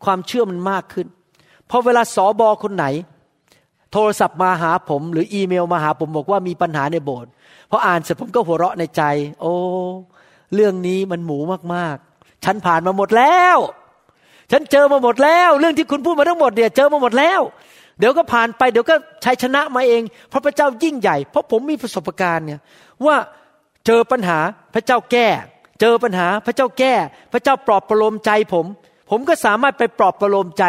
ความเชื่อมันมากขึ้นพอเวลาสอบอคนไหน โทรศัพท์มาหาผม หรืออีเมลมาหาผมบอกว่ามีปัญหาในโบสถ์พออ่านเสร็จผมก็หัวเราะในใจ โอ้เรื่องนี้มันหมูมากๆ ฉันผ่านมาหมดแล้ว ฉันเจอมาหมดแล้ว เรื่องที่คุณพูดมาทั้งหมดเนี่ยเจอมาหมดแล้ว เดี๋ยวก็ผ่านไปเดี๋ยวก็ชัยชนะมาเองเพราะพระเจ้ายิ่งใหญ่ เพราะผมมีประสบการณ์เนี่ยว่าเจอปัญหาพระเจ้าแก้ เจอปัญหาพระเจ้าแก้ พระเจ้าปลอบประโลมใจผม ผมก็สามารถไปปลอบประโลมใจ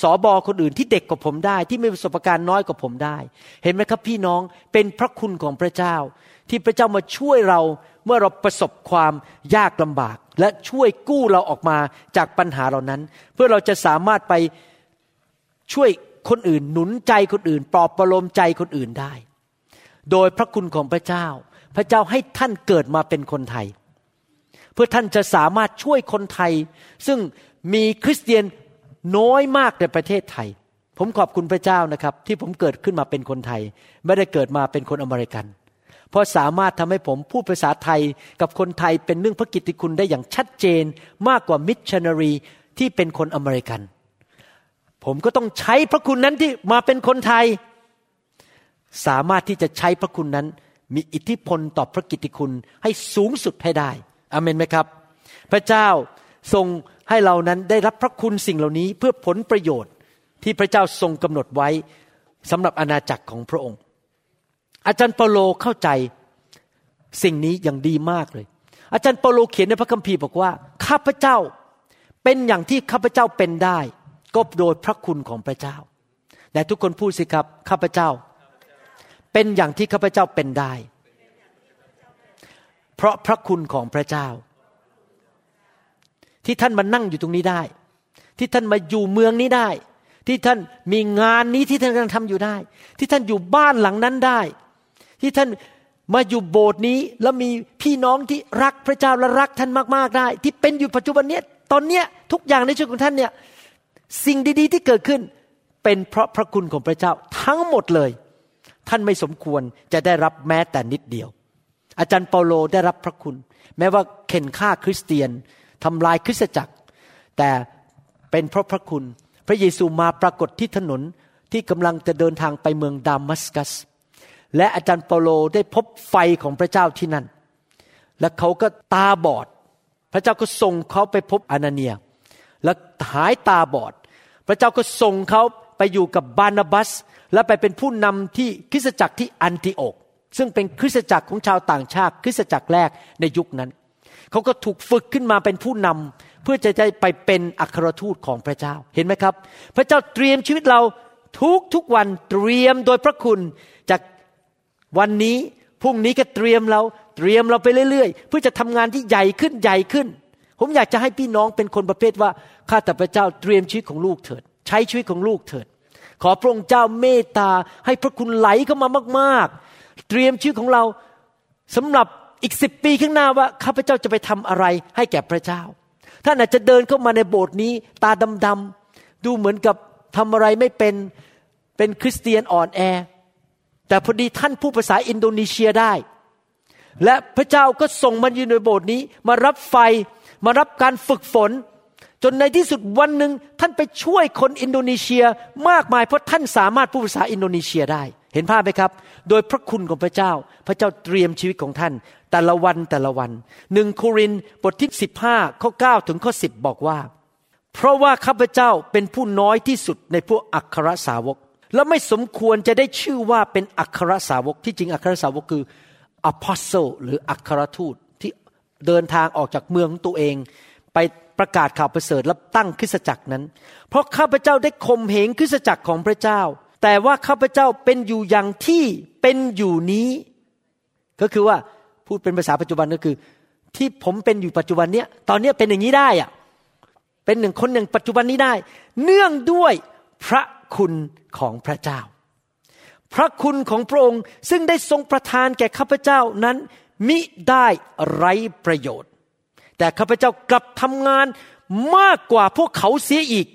สอบอคนอื่นที่เด็กกว่าผมได้ ที่มีประสบการณ์น้อยกว่าผมได้ เห็นไหมครับพี่น้องเป็นพระคุณของพระเจ้า ที่พระเจ้ามาช่วยเราเมื่อเราประสบความยากลำบาก และช่วยกู้เราออกมาจากปัญหาเหล่านั้น เพื่อเราจะสามารถไปช่วยคนอื่นหนุนใจคนอื่น ปลอบประโลมใจคนอื่นได้ โดยพระคุณของพระเจ้า พระเจ้าให้ท่านเกิดมาเป็นคนไทย เพื่อท่านจะสามารถช่วยคนไทย ซึ่งมีคริสเตียน น้อยมากในประเทศไทย ผมขอบคุณพระเจ้านะครับ ที่ผมเกิดขึ้นมาเป็นคนไทย ไม่ได้เกิดมาเป็นคนอเมริกัน เพราะสามารถทำให้ผมพูดภาษาไทยกับคนไทยเป็นเรื่องพระกิตติคุณได้อย่างชัดเจนมากกว่ามิชชันนารีที่เป็นคนอเมริกัน ผมก็ต้องใช้พระคุณนั้นที่มาเป็นคนไทย สามารถที่จะใช้พระคุณนั้น มีอิทธิพลต่อพระกิตติคุณให้สูงสุดให้ได้อเมนไหมครับ พระเจ้าทรง ให้เรานั้นได้รับพระคุณสิ่งเหล่านี้เพื่อผลประโยชน์ที่พระเจ้าทรงกำหนดไว้สำหรับอาณาจักรของพระองค์ อาจารย์เปโลเข้าใจสิ่งนี้อย่างดีมากเลย อาจารย์เปโลเขียนในพระคัมภีร์บอกว่า ข้าพเจ้าเป็นอย่างที่ข้าพเจ้าเป็นได้ ก็โดยพระคุณของพระเจ้าแต่ทุกคนพูดสิครับข้าพเจ้า เป็นอย่างที่ข้าพเจ้าเป็นได้ เพราะพระคุณของพระเจ้า ที่ท่านมานั่งอยู่ตรงนี้ได้ ที่ท่านมาอยู่เมืองนี้ได้ ที่ท่านมีงานนี้ที่ท่านกำลังทำอยู่ได้ ที่ท่านอยู่บ้านหลังนั้นได้ ที่ท่านมาอยู่โบสถ์นี้แล้วมีพี่น้องที่รักพระเจ้าและรักท่านมากๆได้ ที่เป็นอยู่ปัจจุบันเนี้ยตอนเนี้ยทุกอย่างในชีวิตของท่านเนี่ยสิ่งดีๆที่เกิดขึ้นเป็นเพราะพระคุณของพระเจ้าทั้งหมดเลย ท่านไม่สมควรจะได้รับแม้แต่นิดเดียว อาจารย์เปาโลได้รับพระคุณ แม้ว่าเข็นฆ่าคริสเตียน ทำลายคริสตจักร แต่เป็นเพราะพระคุณ พระเยซูมาปรากฏที่ถนนที่กำลังจะเดินทางไปเมืองดามัสกัส และอาจารย์เปาโลได้พบไฟของพระเจ้าที่นั่น และเขาก็ตาบอด พระเจ้าก็ส่งเขาไปพบอานาเนีย และหายตาบอด พระเจ้าก็ส่งเขาไปอยู่กับบานาบัส และไปเป็นผู้นำที่คริสตจักรที่อันติโอกซึ่งเป็นคริสตจักรของชาวต่างชาติ คริสตจักรแรกในยุคนั้น เขาก็ถูกฝึกขึ้นมาเป็นผู้นำเพื่อจะได้ไปเป็นอัครทูตของพระเจ้าเห็นไหมครับ พระเจ้าเตรียมชีวิตเราทุกทุกวันเตรียมโดยพระคุณจากวันนี้พรุ่งนี้ก็เตรียมเราเตรียมเราไปเรื่อยๆ เพื่อจะทำงานที่ใหญ่ขึ้นใหญ่ขึ้น ผมอยากจะให้พี่น้องเป็นคนประเภทว่าข้าแต่พระเจ้าเตรียมชีวิตของลูกเถิด ใช้ชีวิตของลูกเถิด ขอพระองค์เจ้าเมตตาให้พระคุณไหลเข้ามามาก ๆ เตรียมชีวิตของเราสำหรับ อีกสิบปีข้างหน้าว่าข้าพเจ้าจะไปทำอะไรให้แก่พระเจ้า ท่านอาจจะเดินเข้ามาในโบสถ์นี้ ตาดำๆดูเหมือนกับทำอะไรไม่เป็นเป็นคริสเตียนอ่อนแอ แต่พอดีท่านผู้ภาษาอินโดนีเซียได้ และพระเจ้าก็ส่งมันอยู่ในโบสถ์นี้ มารับไฟมารับการฝึกฝน จนในที่สุดวันหนึ่งท่านไปช่วยคนอินโดนีเซียมากมายเพราะท่านสามารถพูดภาษาอินโดนีเซียได้ เห็นภาพไหมครับ โดยพระคุณของพระเจ้า พระเจ้าเตรียมชีวิตของท่าน แต่ละวันแต่ละวันหนึ่งโครินบทที่ 15 ข้อ 9 ถึงข้อ 10 บอกว่า เพราะว่าข้าพเจ้าเป็นผู้น้อยที่สุดในพวกอัครสาวก และไม่สมควรจะได้ชื่อว่าเป็นอัครสาวกที่จริงอัครสาวกคือ apostle หรืออัครทูตที่เดินทางออกจากเมืองตัวเอง ไปประกาศข่าวประเสริฐและตั้งคริสจักรนั้น เพราะข้าพเจ้าได้ข่มเหงคริสจักรของพระเจ้า แต่ว่าข้าพเจ้าเป็นอยู่อย่างที่เป็นอยู่นี้ ก็คือว่า พูดเป็นภาษาปัจจุบันก็คือ ที่ผมเป็นอยู่ปัจจุบันเนี้ยตอนเนี้ยเป็นอย่างนี้ได้อะเป็นหนึ่งคนอย่างปัจจุบันนี้ได้ เนื่องด้วยพระคุณของพระเจ้า พระคุณของพระองค์ซึ่งได้ทรงประทานแก่ข้าพเจ้านั้นมิได้ไรประโยชน์ แต่ข้าพเจ้ากลับทำงานมากกว่าพวกเขาเสียอีก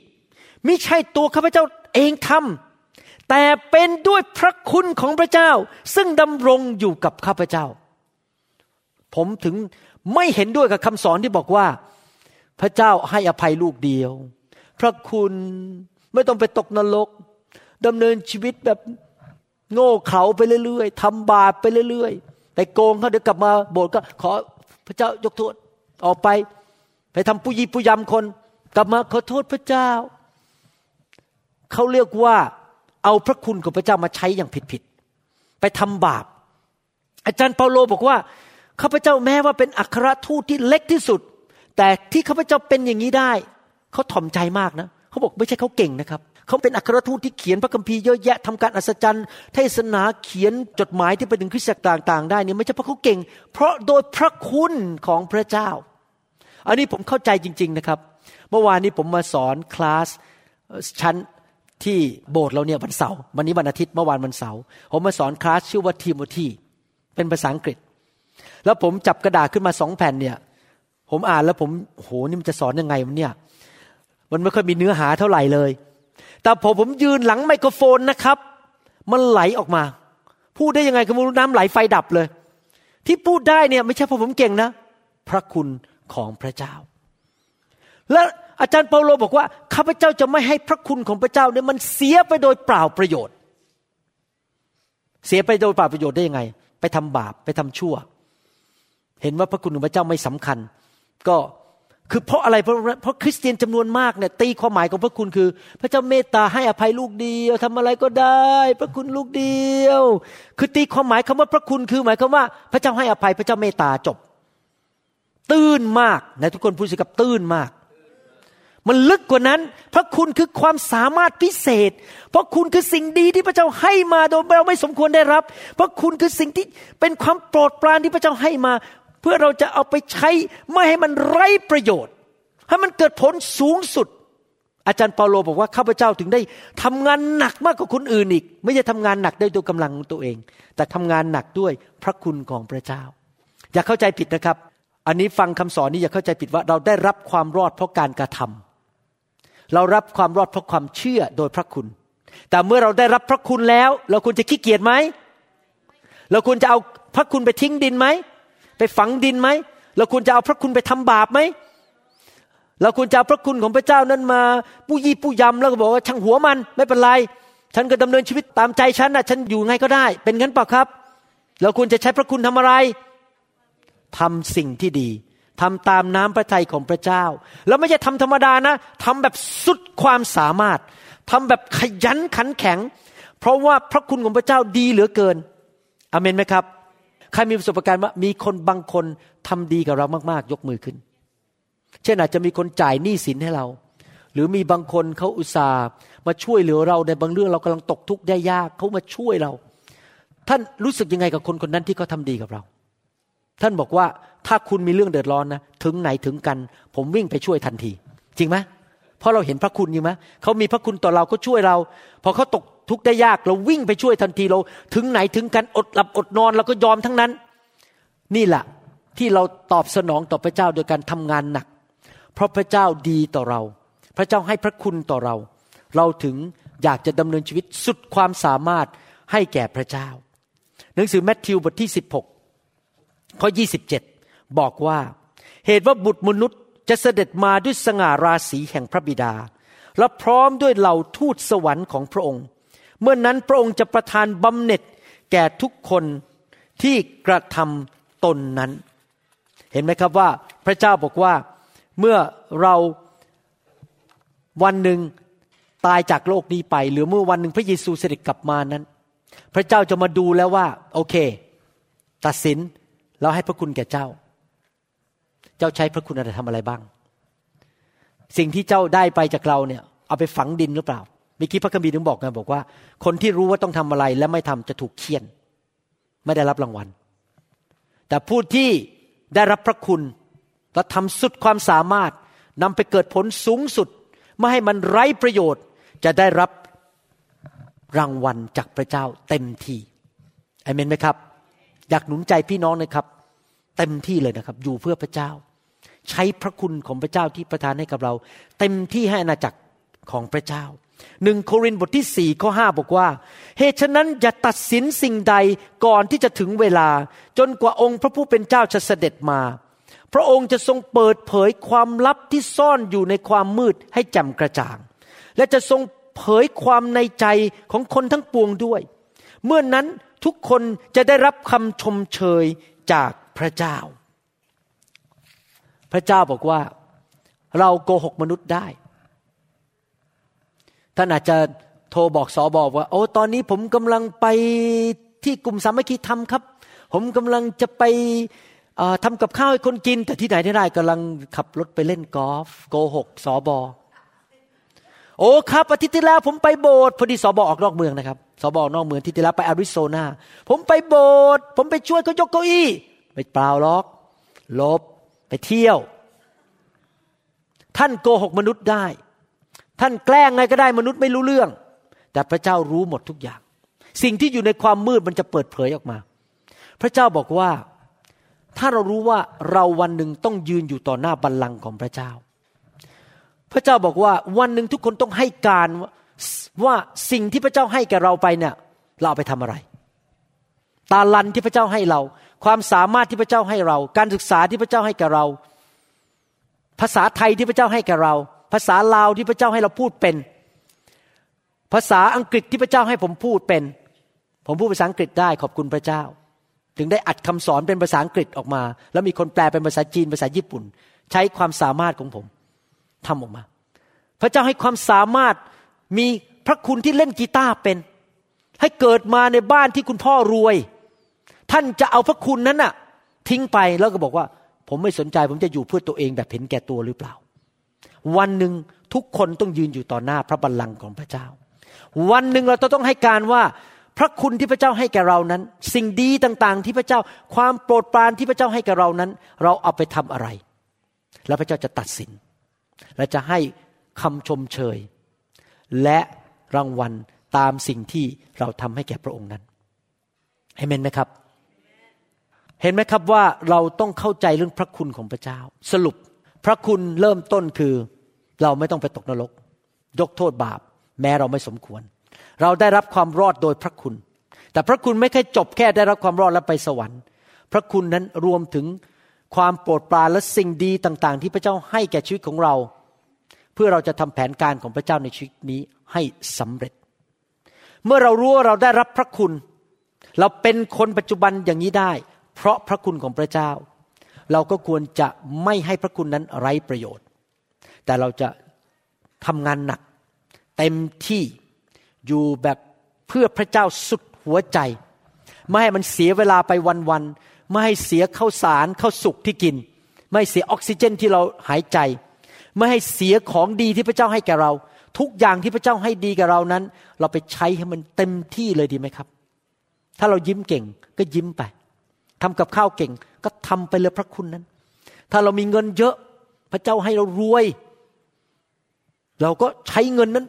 มิใช่ตัวข้าพเจ้าเองทำแต่เป็นด้วยพระคุณของพระเจ้า ซึ่งดำรงอยู่กับข้าพเจ้า ผมถึงไม่เห็นด้วยกับคำสอนที่บอกว่า พระเจ้าให้อภัยลูกเดียว พระคุณไม่ต้องไปตกนรกดำเนินชีวิตแบบโง่เขลาไปเรื่อยๆทำบาปไปเรื่อยๆไปโกงเขาเดี๋ยวกลับมาโบสถ์ก็ขอพระเจ้ายกโทษออกไป ไปทำผู้ยีผู้ยำคน กลับมาขอโทษพระเจ้า เขาเรียกว่าเอาพระคุณของพระเจ้ามาใช้อย่างผิดๆไปทำบาป อาจารย์เปาโลบอกว่า ข้าพเจ้าแม้ว่าเป็นอัครทูตที่เล็กที่สุด แต่ที่ข้าพเจ้าเป็นอย่างนี้ได้เขาถ่อมใจมากนะเขาบอกไม่ใช่เขาเก่งนะครับเขาเป็นอัครทูตที่เขียนพระคัมภีร์เยอะแยะทำการอัศจรรย์เทศนาเขียนจดหมายที่ไปถึงคริสตจักรต่างๆ ได้เนี่ยไม่ใช่เพราะเขาเก่ง เพราะโดยพระคุณของพระเจ้า อันนี้ผมเข้าใจจริง ๆนะครับ เมื่อวานนี้ผมมาสอนคลาสชั้นที่โบสถ์เราเนี่ยวันเสาร์วันนี้วันอาทิตย์เมื่อวานวันเสาร์ผมมาสอนคลาสชื่อว่าทีโมธีเป็นภาษาอังกฤษ แล้วผมจับกระดาษขึ้นมาสองแผ่นเนี่ย ผมอ่านแล้วผมโหนี่มันจะสอนยังไงมันเนี่ย มันไม่ค่อยมีเนื้อหาเท่าไหร่เลย แต่พอผมยืนหลังไมโครโฟนนะครับ มันไหลออกมา พูดได้ยังไงก็ไม่รู้น้ำไหลไฟดับเลย ที่พูดได้เนี่ยไม่ใช่เพราะผมเก่งนะ พระคุณของพระเจ้า และอาจารย์เปาโลบอกว่าข้าพเจ้าจะไม่ให้พระคุณของพระเจ้าเนี่ยมันเสียไปโดยเปล่าประโยชน์ เสียไปโดยเปล่าประโยชน์ได้ยังไง ไปทำบาปไปทำชั่ว เห็นว่าพระคุณของพระเจ้าไม่สำคัญ ก็คือเพราะอะไรเพราะเพราะคริสเตียนจำนวนมากเนี่ยตีความหมายของพระคุณคือ พระเจ้าเมตตาให้อภัยลูกเดียวทำอะไรก็ได้ พระคุณลูกเดียว คือตีความหมายคำว่าพระคุณคือหมายความว่า พระเจ้าให้อภัยพระเจ้าเมตตาจบ ตื้นมากนะทุกคนพูดสิกับตื้นมาก มันลึกกว่านั้น พระคุณคือความสามารถพิเศษ เพราะคุณคือสิ่งดีที่พระเจ้าให้มาโดยเราไม่สมควรได้รับ เพราะคุณคือสิ่งที่เป็นความโปรดปรานที่พระเจ้าให้มา เพื่อเราจะเอาไปใช้ไม่ให้มันไร้ประโยชน์ให้มันเกิดผลสูงสุด อาจารย์เปาโลบอกว่าข้าพเจ้าถึงได้ทำงานหนักมากกว่าคนอื่นอีก ไม่ใช่ทำงานหนักด้ด้วยกำลังของตัวเอง แต่ทำงานหนักด้วยพระคุณของพระเจ้า อย่าเข้าใจผิดนะครับ อันนี้ฟังคำสอนนี้อย่าเข้าใจผิดว่าเราได้รับความรอดเพราะการกระทำเรารับความรอดเพราะความเชื่อโดยพระคุณ แต่เมื่อเราได้รับพระคุณแล้ว เราควรจะขี้เกียจไหมเราควรจะเอาพระคุณไปทิ้งดินไหม ไปฝังดินไหมเราควรจะเอาพระคุณไปทำบาปไหมเราควรจะเอาพระคุณของพระเจ้านั้นมาปู้ยี่ปู้ยำแล้วก็บอกว่าช่างหัวมันไม่เป็นไร ฉันก็ดำเนินชีวิตตามใจฉันนะฉันอยู่ไงก็ได้ เป็นงั้นเปล่าครับ เราควรจะใช้พระคุณทำอะไรทำสิ่งที่ดีทำตามน้ำพระทัยของพระเจ้า แล้วไม่ใช่ทำธรรมดานะทำแบบสุดความสามารถทำแบบขยันขันแข็ง เพราะว่าพระคุณของพระเจ้าดีเหลือเกินอเมนไหมครับ ใครมีประสบการณ์ว่ามีคนบางคนทำดีกับเรามากๆ ยกมือขึ้น เช่นอาจจะมีคนจ่ายหนี้สินให้เรา หรือมีบางคนเขาอุตส่าห์มาช่วยเหลือเราในบางเรื่องเรากำลังตกทุกข์ได้ยากเขามาช่วยเรา ท่านรู้สึกยังไงกับคนคนนั้นที่เขาทาดีกับเรา ท่านบอกว่าถ้าคุณมีเรื่องเดือดร้อนนะถึงไหนถึงกัน ผมวิ่งไปช่วยทันที จริงไหมเพราะเราเห็นพระคุณจริงไหมเขามีพระคุณต่อเราก็ช่วยเรา พอเขาตก ทุกข์ได้ยากเราวิ่งไปช่วยทันทีเรา ถึงไหนถึงกันอดหลับอดนอนเราก็ยอมทั้งนั้น นี่แหละที่เราตอบสนองต่อพระเจ้าโดยการทำงานหนัก เพราะพระเจ้าดีต่อเรา พระเจ้าให้พระคุณต่อเรา เราถึงอยากจะดำเนินชีวิตสุดความสามารถให้แก่พระเจ้า หนังสือแมทธิวบทที่ 16ข้อ27 บอกว่า เหตุว่าบุตรมนุษย์จะเสด็จมาด้วยสง่าราศีแห่งพระบิดา และพร้อมด้วยเหล่าทูตสวรรค์ของพระองค์ เมื่อนนั้นพระองค์จะประทานบำเหน็จแก่ทุกคนที่กระทำตนนั้น เห็นไหมครับว่าพระเจ้าบอกว่าเมื่อเราวันหนึ่งตายจากโลกนี้ไป หรือเมื่อวันหนึ่งพระเยซูเสด็จกลับมานั้น พระเจ้าจะมาดูแล้วว่า โอเค ตัดสินแล้วให้พระคุณแก่เจ้า เจ้าใช้พระคุณอะไรทำอะไรบ้าง สิ่งที่เจ้าได้ไปจากเราเนี่ย เอาไปฝังดินหรือเปล่า มื่อกี้พระคัมภีร์ถึงบอกไงบอกว่า คนที่รู้ว่าต้องทำอะไรและไม่ทำจะถูกเคี่ยน ไม่ได้รับรางวัล แต่ผู้ที่ได้รับพระคุณและทำสุดความสามารถนำไปเกิดผลสูงสุด ไม่ให้มันไร้ประโยชน์ จะได้รับรางวัลจากพระเจ้าเต็มที่อเมนไหมครับ อยากหนุนใจพี่น้องนะครับ เต็มที่เลยนะครับ อยู่เพื่อพระเจ้า ใช้พระคุณของพระเจ้าที่ประทานให้กับเรา เต็มที่ให้อาณาจักรของพระเจ้า หนึ่งโครินธ์บทที่สี่ข้อห้าบอกว่า เหตุฉะนั้นอย่าตัดสินสิ่งใดก่อนที่จะถึงเวลา จนกว่าองค์พระผู้เป็นเจ้าจะเสด็จมา พระองค์จะทรงเปิดเผยความลับที่ซ่อนอยู่ในความมืดให้แจ่มกระจ่าง และจะทรงเผยความในใจของคนทั้งปวงด้วย เมื่อนนั้นทุกคนจะได้รับคำชมเชยจากพระเจ้า พระเจ้าบอกว่า เราโกหกมนุษย์ได้ ท่านอาจจะโทรบอกสอบอกว่า โอ้ตอนนี้ผมกำลังไปที่กลุ่มสามัคคีธรรมครับ ผมกำลังจะไปทำกับข้าวให้คนกิน แต่ที่ไหนได้กำลังขับรถไปเล่นกอล์ฟโกหกสอบอโอ้ครับอาทิตย์ที่แล้วผมไปโบสถ์พอดีสอบอออกนอกเมืองนะครับสอบออกนอกเมืองที่ที่แล้วไปอาริโซนาผมไปโบสถ์ผมไปช่วยเขายกเก้าอี้ไม่เปล่าหรอก ลบไปเที่ยว ท่านโกหกมนุษย์ได้ ท่านแกล้งไงก็ได้มนุษย์ไม่รู้เรื่อง แต่พระเจ้ารู้หมดทุกอย่าง สิ่งที่อยู่ในความมืดมันจะเปิดเผยออกมา พระเจ้าบอกว่าถ้าเรารู้ว่าเราวันหนึ่งต้องยืนอยู่ต่อหน้าบัลลังก์ของพระเจ้า พระเจ้าบอกว่าวันหนึ่งทุกคนต้องให้การว่าสิ่งที่พระเจ้าให้แก่เราไปเนี่ยเราเอาไปทำอะไร ตาลันที่พระเจ้าให้เรา ความสามารถที่พระเจ้าให้เรา การศึกษาที่พระเจ้าให้แก่เรา ภาษาไทยที่พระเจ้าให้แก่เรา ภาษาลาวที่พระเจ้าให้เราพูดเป็น ภาษาอังกฤษที่พระเจ้าให้ผมพูดเป็น ผมพูดภาษาอังกฤษได้ขอบคุณพระเจ้า ถึงได้อัดคำสอนเป็นภาษาอังกฤษออกมา แล้วมีคนแปลเป็นภาษาจีนภาษาญี่ปุ่น ใช้ความสามารถของผมทำออกมา พระเจ้าให้ความสามารถมีพระคุณที่เล่นกีตาร์เป็น ให้เกิดมาในบ้านที่คุณพ่อรวย ท่านจะเอาพระคุณนั้นน่ะ ทิ้งไปแล้วก็บอกว่า ผมไม่สนใจผมจะอยู่เพื่อตัวเองแบบเห็นแก่ตัวหรือเปล่า วันหนึ่งทุกคนต้องยืนอยู่ต่อหน้าพระบัลลังก์ของพระเจ้า วันหนึ่งเราต้องให้การว่าพระคุณที่พระเจ้าให้แก่เรานั้น สิ่งดีต่างๆ ที่พระเจ้าความโปรดปรานที่พระเจ้าให้แก่เรานั้น เราเอาไปทำอะไร แล้วพระเจ้าจะตัดสิน และจะให้คำชมเชย และรางวัลตามสิ่งที่เราทำให้แก่พระองค์นั้นเห็นไหมครับ เห็นไหมครับว่าเราต้องเข้าใจเรื่องพระคุณของพระเจ้า สรุป พระคุณเริ่มต้นคือเราไม่ต้องไปตกนรก ยกโทษบาป แม้เราไม่สมควร เราได้รับความรอดโดยพระคุณ แต่พระคุณไม่แค่จบแค่ได้รับความรอดแล้วไปสวรรค์ พระคุณนั้นรวมถึงความโปรดปรานและสิ่งดีต่าง ๆ ที่พระเจ้าให้แก่ชีวิตของเรา เพื่อเราจะทำแผนการของพระเจ้าในชีวิตนี้ให้สำเร็จ เมื่อเรารู้ว่าเราได้รับพระคุณ เราเป็นคนปัจจุบันอย่างนี้ได้ เพราะพระคุณของพระเจ้า เราก็ควรจะไม่ให้พระคุณนั้นไร้ประโยชน์ แต่เราจะทำงานหนัก เต็มที่อยู่แบบเพื่อพระเจ้าสุดหัวใจ ไม่ให้มันเสียเวลาไปวันๆไม่ให้เสียข้าวสารข้าวสุกที่กิน ไม่เสียออกซิเจนที่เราหายใจ ไม่ให้เสียของดีที่พระเจ้าให้แก่เรา ทุกอย่างที่พระเจ้าให้ดีกับเรานั้น เราไปใช้ให้มันเต็มที่เลยดีไหมครับ ถ้าเรายิ้มเก่งก็ยิ้มไป ทำกับข้าวเก่ง ก็ทำไปเลยพระคุณนั้น ถ้าเรามีเงินเยอะ พระเจ้าให้เรารวย เราก็ใช้เงินนั้น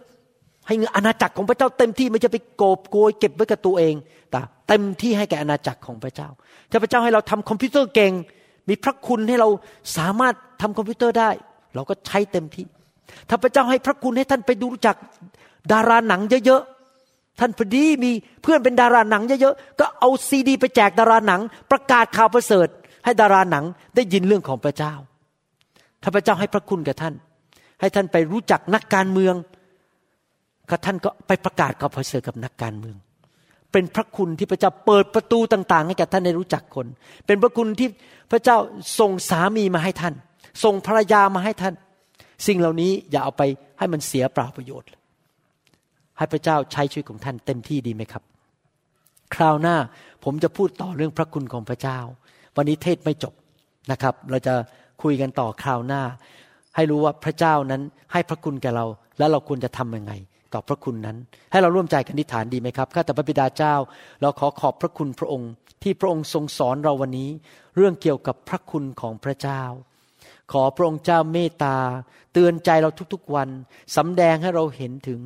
ให้อาณาจักรของพระเจ้าเต็มที่ไม่จะไปโกบโกยเก็บไว้กับตัวเอง แต่เต็มที่ให้แก่อาณาจักรของพระเจ้า ถ้าพระเจ้าให้เราทำคอมพิวเตอร์เก่ง มีพระคุณให้เราสามารถทำคอมพิวเตอร์ได้ เราก็ใช้เต็มที่ ถ้าพระเจ้าให้พระคุณให้ท่านไปดูจักดาราหนังเยอะ ท่านพอดีมีเพื่อนเป็นดาราหนังเยอะๆ ก็เอาซีดี ไปแจกดาราหนัง ประกาศข่าวประเสริฐ ให้ดาราหนังได้ยินเรื่องของพระเจ้า ถ้าพระเจ้าให้พระคุณกับท่าน ให้ท่านไปรู้จักนักการเมืองก็ท่านก็ไปประกาศข่าวประเสริฐกับนักการเมือง เป็นพระคุณที่พระเจ้าเปิดประตูต่างๆ ให้กับท่านได้รู้จักคน เป็นพระคุณที่พระเจ้าส่งสามีมาให้ท่าน ส่งภรรยามาให้ท่าน สิ่งเหล่านี้อย่าเอาไปให้มันเสียเปล่าประโยชน์ ให้พระเจ้าใช้ชีวิตของท่านเต็มที่ดีไหมครับ คราวหน้าผมจะพูดต่อเรื่องพระคุณของพระเจ้า วันนี้เทศไม่จบนะครับ เราจะคุยกันต่อคราวหน้า ให้รู้ว่าพระเจ้านั้นให้พระคุณแก่เรา แล้วเราควรจะทำยังไง ต่อพระคุณนั้น ให้เราร่วมใจกันนิฐานดีไหมครับข้าแต่พระบิดาเจ้า เราขอขอบพระคุณพระองค์ ที่พระองค์ทรงสอนเราวันนี้ เรื่องเกี่ยวกับพระคุณของพระเจ้าขอพระองค์เจ้าเมตตา เตือนใจเราทุกๆวันสำแดงให้เราเห็นถึง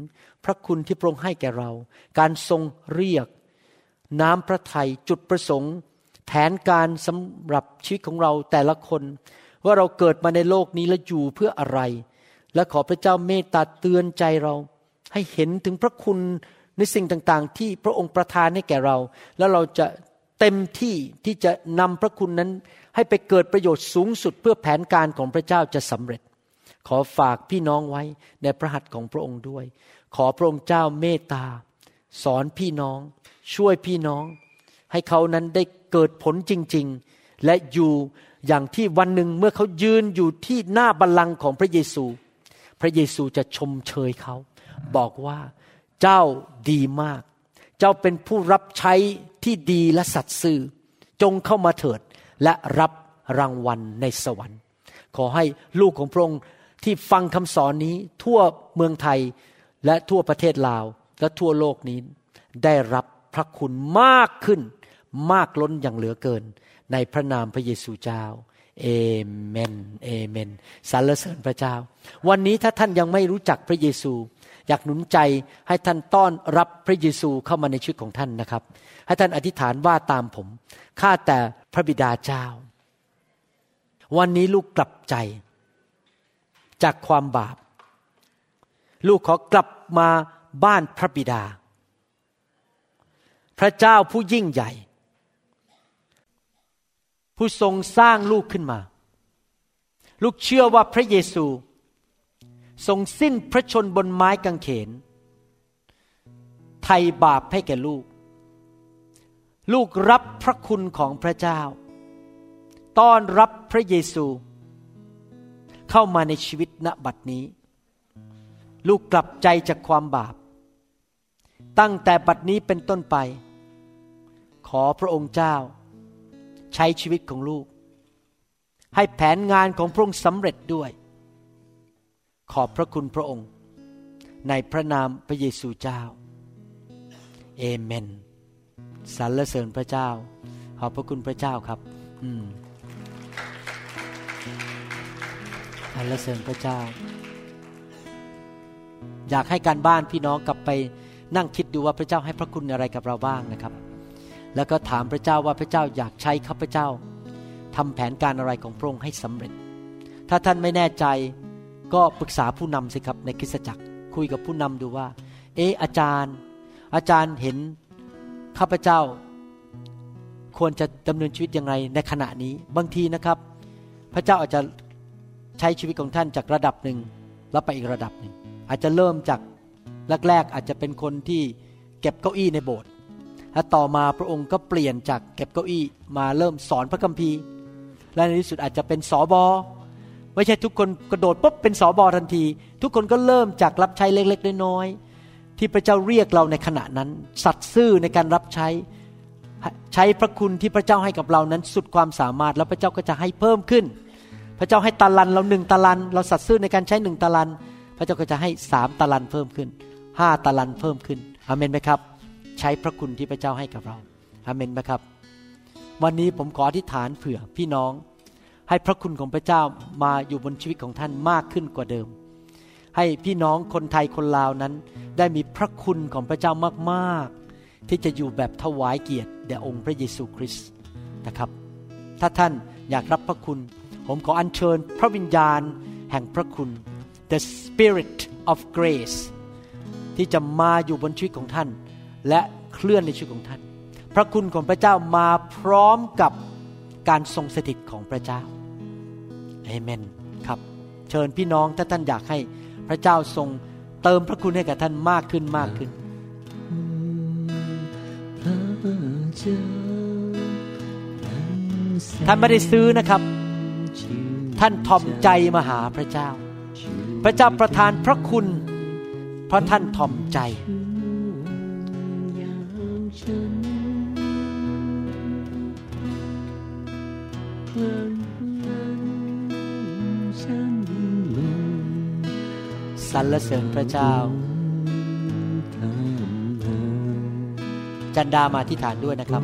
พระคุณที่พระองค์ให้แก่เรา การทรงเรียก น้ำพระทัยจุดประสงค์ แผนการสำหรับชีวิตของเราแต่ละคน ว่าเราเกิดมาในโลกนี้และอยู่เพื่ออะไร และขอพระเจ้าเมตตาเตือนใจเรา ให้เห็นถึงพระคุณในสิ่งต่างๆ ที่พระองค์ประทานให้แก่เรา แล้วเราจะเต็มที่ที่จะนำพระคุณนั้น ให้ไปเกิดประโยชน์สูงสุดเพื่อแผนการของพระเจ้าจะสำเร็จ ขอฝากพี่น้องไว้ในพระหัตถ์ของพระองค์ด้วย ขอพระองค์เจ้าเมตตา สอนพี่น้อง ช่วยพี่น้อง ให้เขานั้นได้เกิดผลจริง ๆ และอยู่อย่างที่วันหนึ่งเมื่อเขายืนอยู่ที่หน้าบัลลังก์ของพระเยซู พระเยซูจะชมเชยเขา บอกว่าเจ้าดีมาก เจ้าเป็นผู้รับใช้ที่ดีและสัตย์ซื่อ จงเข้ามาเถิดและรับรางวัลในสวรรค์ ขอให้ลูกของพระองค์ที่ฟังคำสอนนี้ทั่วเมืองไทย และทั่วประเทศลาวและทั่วโลกนี้ ได้รับพระคุณมากขึ้น มากล้นอย่างเหลือเกิน ในพระนามพระเยซูเจ้าเอเมนเอเมนสรรเสริญพระเจ้า วันนี้ถ้าท่านยังไม่รู้จักพระเยซู อยากหนุนใจให้ท่านต้อนรับพระเยซูเข้ามาในชีวิตของท่านนะครับ ให้ท่านอธิษฐานว่าตามผม ข้าแต่พระบิดาเจ้า วันนี้ลูกกลับใจ จากความบาป ลูกขอกลับมาบ้านพระบิดา พระเจ้าผู้ยิ่งใหญ่ ผู้ทรงสร้างลูกขึ้นมา ลูกเชื่อว่าพระเยซู ทรงสิ้นพระชนบนไม้กางเขนไทยบาปให้แก่ลูก ลูกรับพระคุณของพระเจ้า ต้อนรับพระเยซู เข้ามาในชีวิตณบัดนี้ ลูกกลับใจจากความบาป ตั้งแต่บัดนี้เป็นต้นไป ขอพระองค์เจ้า ใช้ชีวิตของลูก ให้แผนงานของพระองค์สำเร็จด้วย ขอบพระคุณพระองค์ ในพระนามพระเยซูเจ้า เอเมนสรรเสริญพระเจ้า ขอบพระคุณพระเจ้าครับ อืมสรรเสริญพระเจ้า อยากให้การบ้านพี่น้องกลับไปนั่งคิดดูว่าพระเจ้าให้พระคุณอะไรกับเราบ้างนะครับ แล้วก็ถามพระเจ้าว่าพระเจ้าอยากใช้ข้าพเจ้าทำแผนการอะไรของพระองค์ให้สำเร็จ ถ้าท่านไม่แน่ใจก็ปรึกษาผู้นำสิครับในคริสตจักร คุยกับผู้นำดูว่า เอออาจารย์ อาจารย์เห็นข้าพเจ้า ควรจะดำเนินชีวิตยังไงในขณะนี้ บางทีนะครับ พระเจ้าอาจจะใช้ชีวิตของท่านจากระดับหนึ่งแล้วไปอีกระดับหนึ่ง อาจจะเริ่มจากแรกๆอาจจะเป็นคนที่เก็บเก้าอี้ในโบสถ์และต่อมาพระองค์ก็เปลี่ยนจากเก็บเก้าอี้มาเริ่มสอนพระคัมภีร์ และในที่สุดอาจจะเป็นสอบอไม่ใช่ทุกคนกระโดดปุ๊บเป็นสอบอทันที ทุกคนก็เริ่มจากรับใช้เล็กๆน้อยๆที่พระเจ้าเรียกเราในขณะนั้น สัตย์ซื่อในการรับใช้ใช้พระคุณที่พระเจ้าให้กับเรานั้นสุดความสามารถ แล้วพระเจ้าก็จะให้เพิ่มขึ้น พระเจ้าให้ตาลันเราหนึ่งตาลัน เราสัตย์ซื่อในการใช้หนึ่งตาลัน พระเจ้าก็จะให้สามตาลันเพิ่มขึ้นห้าตาลันเพิ่มขึ้นอเมนไหมครับ ใช้พระคุณที่พระเจ้าให้กับเราอเมนไหมครับ วันนี้ผมขออธิษฐานเผื่อพี่น้อง ให้พระคุณของพระเจ้ามาอยู่บนชีวิตของท่านมากขึ้นกว่าเดิม ให้พี่น้องคนไทยคนลาวนั้น ได้มีพระคุณของพระเจ้ามากๆ ที่จะอยู่แบบถวายเกียรติแด่องค์พระเยซูคริสต์นะครับ ถ้าท่านอยากรับพระคุณ ผมขออัญเชิญพระวิญญาณแห่งพระคุณ the spirit of grace ที่จะมาอยู่บนชีวิตของท่าน และเคลื่อนในชีวิตของท่าน พระคุณของพระเจ้ามาพร้อมกับการทรงสถิตของพระเจ้าเอเมนครับ เชิญพี่น้องถ้าท่านอยากให้พระเจ้าทรงเติมพระคุณให้กับท่านมากขึ้นมากขึ้นท่านไม่ได้ซื้อนะครับ ท่านทอมใจมาหาพระเจ้า พระเจ้าประทานพระคุณ เพราะท่านทอมใจ สรรเสริญพระเจ้า จันดามาที่ฐานด้วยนะครับ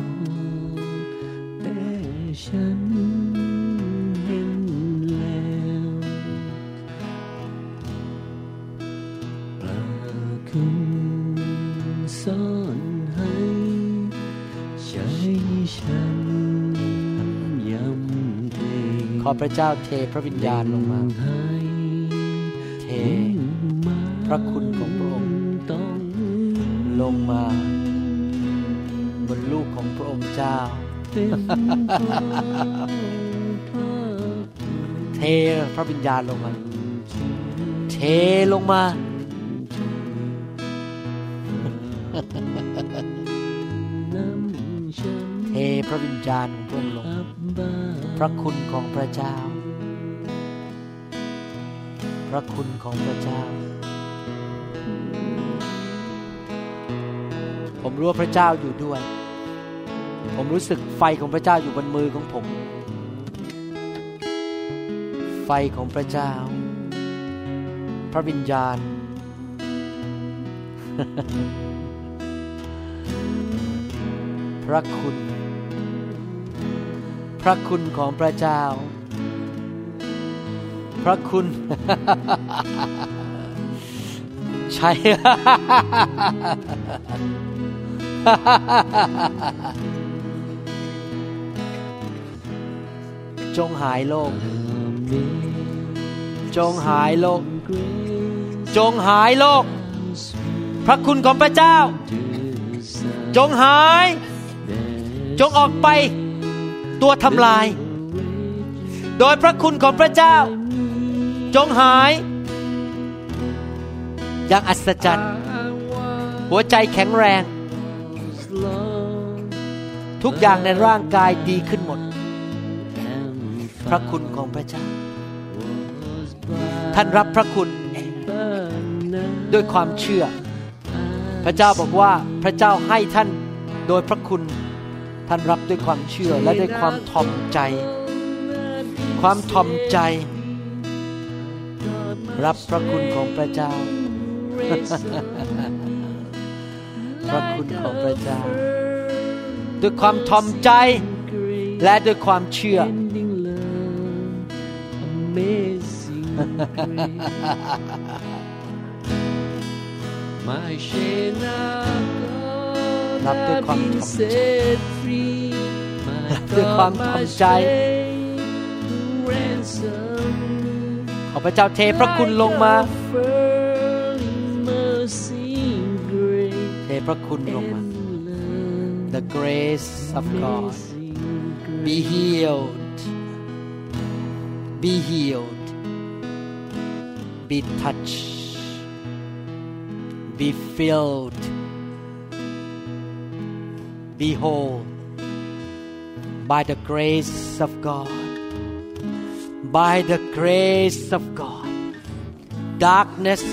พระเจ้าเทพระวิญญาณลงมาให้เทพระคุณของพระองค์ต้องลงมา บนลูกของพระองค์เจ้าเป็นของพระเทพระวิญญาณลงมา เทลงมา ระวิญญาณของพระองค์ลง พระคุณของพระเจ้า พระคุณของพระเจ้า ผมรู้ว่าพระเจ้าอยู่ด้วย ผมรู้สึกไฟของพระเจ้าอยู่บนมือของผม ไฟของพระเจ้า พระวิญญาณพระคุณ พระคุณของพระเจ้า พระคุณ ใช่ จงหายโลก จงหายโลก จงหายโลก พระคุณของพระเจ้า จงหาย จงออกไป ตัวทำลาย โดยพระคุณของพระเจ้า จงหายอย่างอัศจรรย์ หัวใจแข็งแรง ทุกอย่างในร่างกายดีขึ้นหมด พระคุณของพระเจ้า ท่านรับพระคุณด้วยความเชื่อ พระเจ้าบอกว่าพระเจ้าให้ท่านโดยพระคุณ ท่านรับด้วยความเชื่อและด้วยความทอมใจ ความทอมใจ รับพระคุณของพระเจ้า พระคุณของพระเจ้า ด้วยความทอมใจและด้วยความเชื่อ My shame now รับด้วยความทอมใจ set free My ด้วยความทอมใจ ransom ขอพระเจ้าเทพระคุณลงมา mercy great เทพระคุณลงมา The grace of God be healed be healed be touched be filled be whole by the grace of God. By the grace of God. Darkness,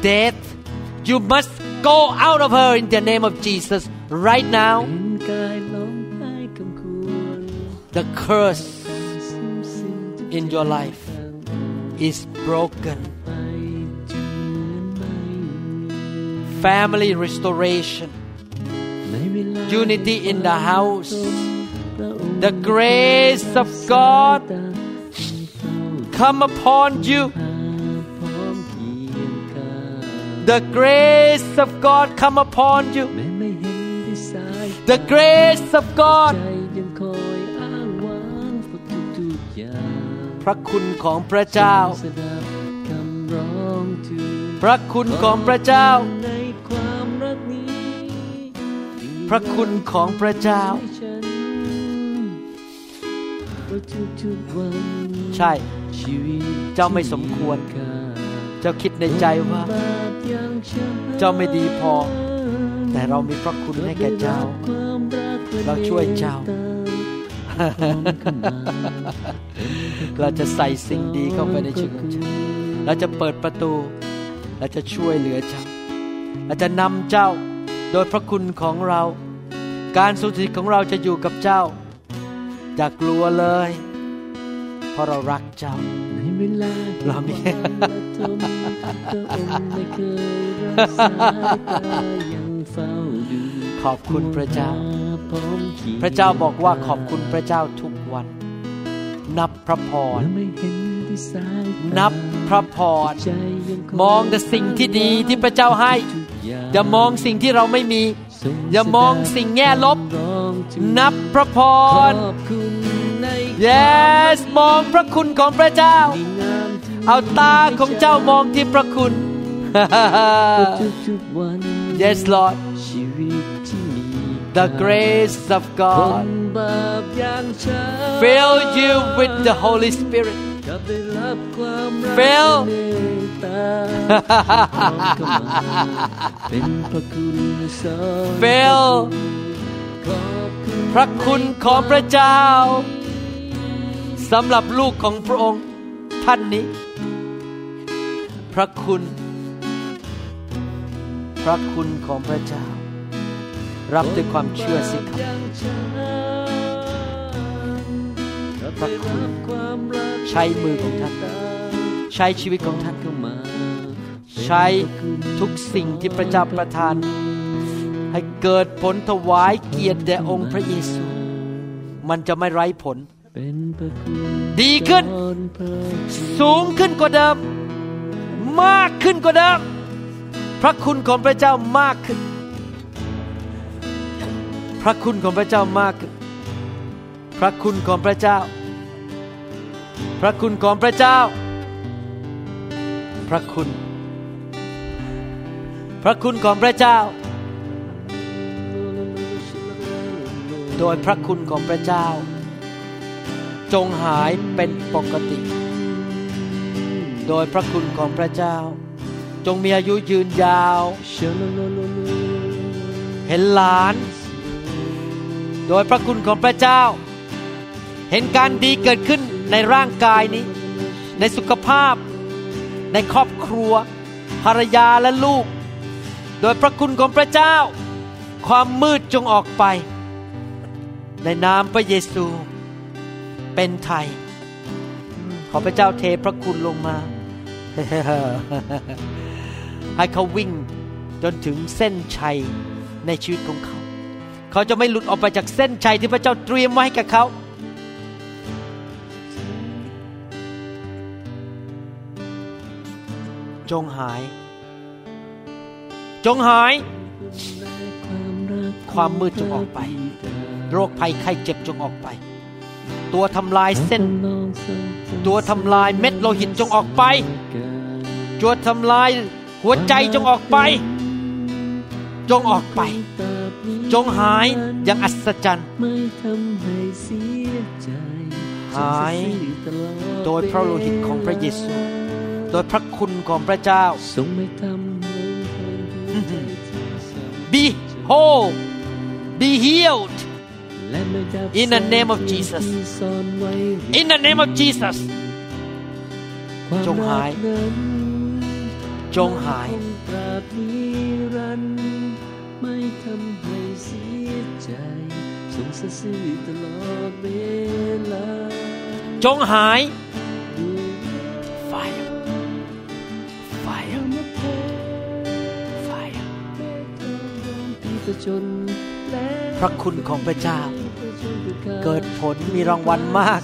death, you must go out of her in the name of Jesus right now. The curse in your life is broken. Family restoration unity in the house พระองค์ the grace of God ตาเฝ้า come upon you พาพร้อมเคียงกาย the grace of God come upon you แม้ไม่เห็นด้วยสาย the grace of ใจ God ยังคอยอ้างว้างเพราะทุกๆอย่าง พระคุณของพระเจ้า สดับคำร้องทูล พระคุณของพระเจ้า พระคุณของพระเจ้าให้ฉันว่าทุกๆวันใช่ชีวิตเจ้าไม่สมควรค่าเจ้าคิดในใจว่าบาปอย่างฉันเจ้าไม่ดีพอ แต่เรามีพระคุณให้แก่เจ้าความรักและเราช่วยเจ้ามตตาพร้อมเข้ามาเราจะใส่สิ่งดีเข้าไปในชีวิตของเจ้าเราจะเปิดประตู เราจะช่วยเหลือเจ้า เราจะนำเจ้า โดยพระคุณของเรา การสุทิตของเราจะอยู่กับเจ้า อย่ากลัวเลย เพราะเรารักเจ้าในเวลาเรามีที่วันละทมพระองค์ไม่เคยรักษาตายังเฝ้าดูขอบคุณพระเจ้าพร้อมขีดพระเจ้าบอกว่าขอบคุณพระเจ้าทุกวัน นับพระพรเมื่อไม่เห็นที่สายตานับพระพรใจยังคมองแต่สิ่งที่ดีที่พระเจ้าให้ทุก อย่างอย่ามองสิ่งที่เราไม่มีทรงอย่ามองสิ่งแง่ลบร้องถึงนับพระพขรอบคุณใน yes มองพระคุณของพระเจ้าดีงามที่เอาตาของเจ้ามองที่พระคุณทุกๆวัน yes Lord ชีวิตที่มี the grace of ค God นบาปอย่างฉัน fill you with the Holy Spirit กลับได้รับความรัก Fill และเมตตาพร้อมเข้ามาเป็นพระคุณสอน fill ขอบคุณพระคุณของพระเจ้าสำหรับลูกของพระองค์ท่านนี้ พระคุณ พระคุณของพระเจ้า รับด้วยความเชื่อสิครับ พระคุณใช้มือของท่าน ใช้ชีวิตของท่านเข้ามา ใช้ทุกสิ่งที่พระเจ้าประทาน ให้เกิดผลถวายเกียรติแด่องค์พระเยซู มันจะไม่ไร้ผล ดีขึ้น สูงขึ้นกว่าเดิม มากขึ้นกว่าเดิม พระคุณของพระเจ้ามากขึ้น พระคุณของพระเจ้ามากขึ้นพระคุณของพระเจ้า พระคุณของพระเจ้า พระคุณ พระคุณของพระเจ้า โดยพระคุณของพระเจ้า จงหายเป็นปกติ โดยพระคุณของพระเจ้า จงมีอายุยืนยาว เห็นหลาน โดยพระคุณของพระเจ้า เห็นการดีเกิดขึ้น ในร่างกายนี้ ในสุขภาพ ในครอบครัว ภรรยาและลูก โดยพระคุณของพระเจ้า ความมืดจงออกไป ในนามพระเยซูเป็นไทย ขอพระเจ้าเทพระคุณลงมา ให้เขาวิ่งจนถึงเส้นชัยในชีวิตของเขา เขาจะไม่หลุดออกไปจากเส้นชัยที่พระเจ้าเตรียมไว้ให้กับเขา จงหาย จงหาย ความมืดจงออกไป โรคภัยไข้เจ็บจงออกไป ตัวทำลายเส้น ตัวทำลายเม็ดโลหิตจงออกไปตัวทำลายหัวใจจงออกไป จงออกไป จงหายอย่างอัศจรรย์หายโดยพระโลหิตของพระเยซู โดยพระคุณของพระเจ้า be whole be healed In the name of Jesus in the name of Jesus จงหาย จงหายไม่ทำให้เสียใจทรงสซื่อตลอดเวลาจงหายด้วย fire fire fire พระคุณของพระเจ้า เกิดผลมีรางวัลมาก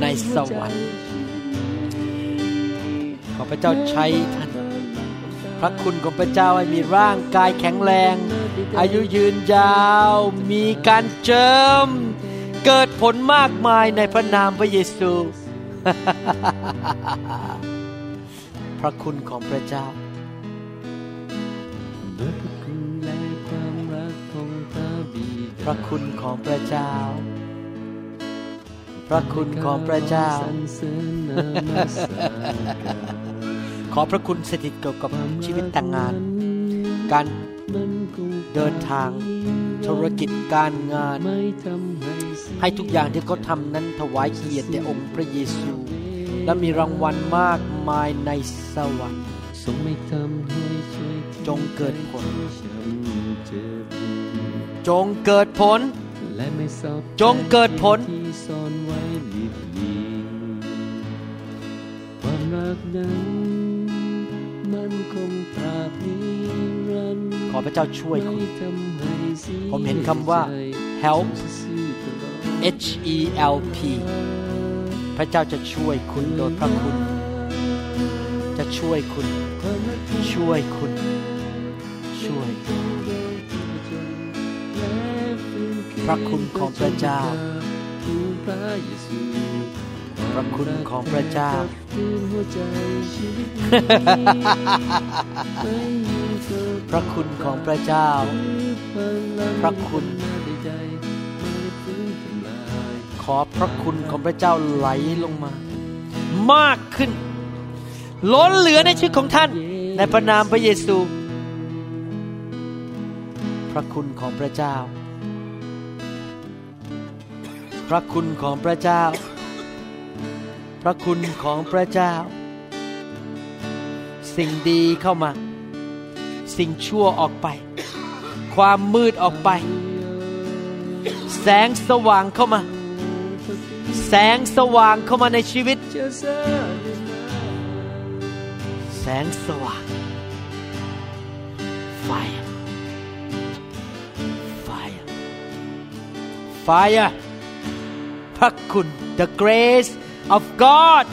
ในสวรรค์ขอพระเจ้าใช้ท่านพระคุณของพระเจ้าให้มีร่างกายแข็งแรง อายุยืนยาว มีการเจิม เกิดผลมากมายในพระนามพระเยซู พระคุณของพระเจ้าด้วยพระคุณและความรักของพระบิดาพระคุณของพระเจ้า พระคุณของพระเจ้าสรรเสริญนามัสการขอพระคุณสถิตเกี่ยวกับชีวิตแต่างงาน การมันคงเดินทาง ธุรกิจการงานไม่ทำให้เสียให้ทุกอย่างที่เขาทำนั้นถวายเกียรติแด่องค์พระเยซู และมีรางวัลมากมายในสวรรค์ทรงไม่ทำให้ช่วยจงเกิดผลช้ำเจ็บจงเกิดผลและไม่สอบจงเกิดผลที่ซ่อนไว้ลิบลีความรักนั้นมันคงตราบนิรันดร์ขอพระเจ้าช่วยคุณ ผมเห็นคำว่า help H E L P พระเจ้าจะช่วยคุณโดยพระคุณ จะช่วยคุณ ช่วยคุณ ช่วย พระคุณของพระเจ้า ระคุณของพระเจ้าพระคุณของพระเจ้า พระคุณ ขอพระคุณของพระเจ้าไหลลงมา มากขึ้น ล้นเหลือในชีวิตของท่าน ในพระนามพระเยซู พระคุณของพระเจ้า พระคุณของพระเจ้าพ ระคุณของพระเจ้า สิ่งดีเข้ามา สิ่งชั่วออกไป ความมืดออกไป แสงสว่างเข้ามา แสงสว่างเข้ามาในชีวิต แสงสว่าง fire fire fire พระคุณ the grace of God.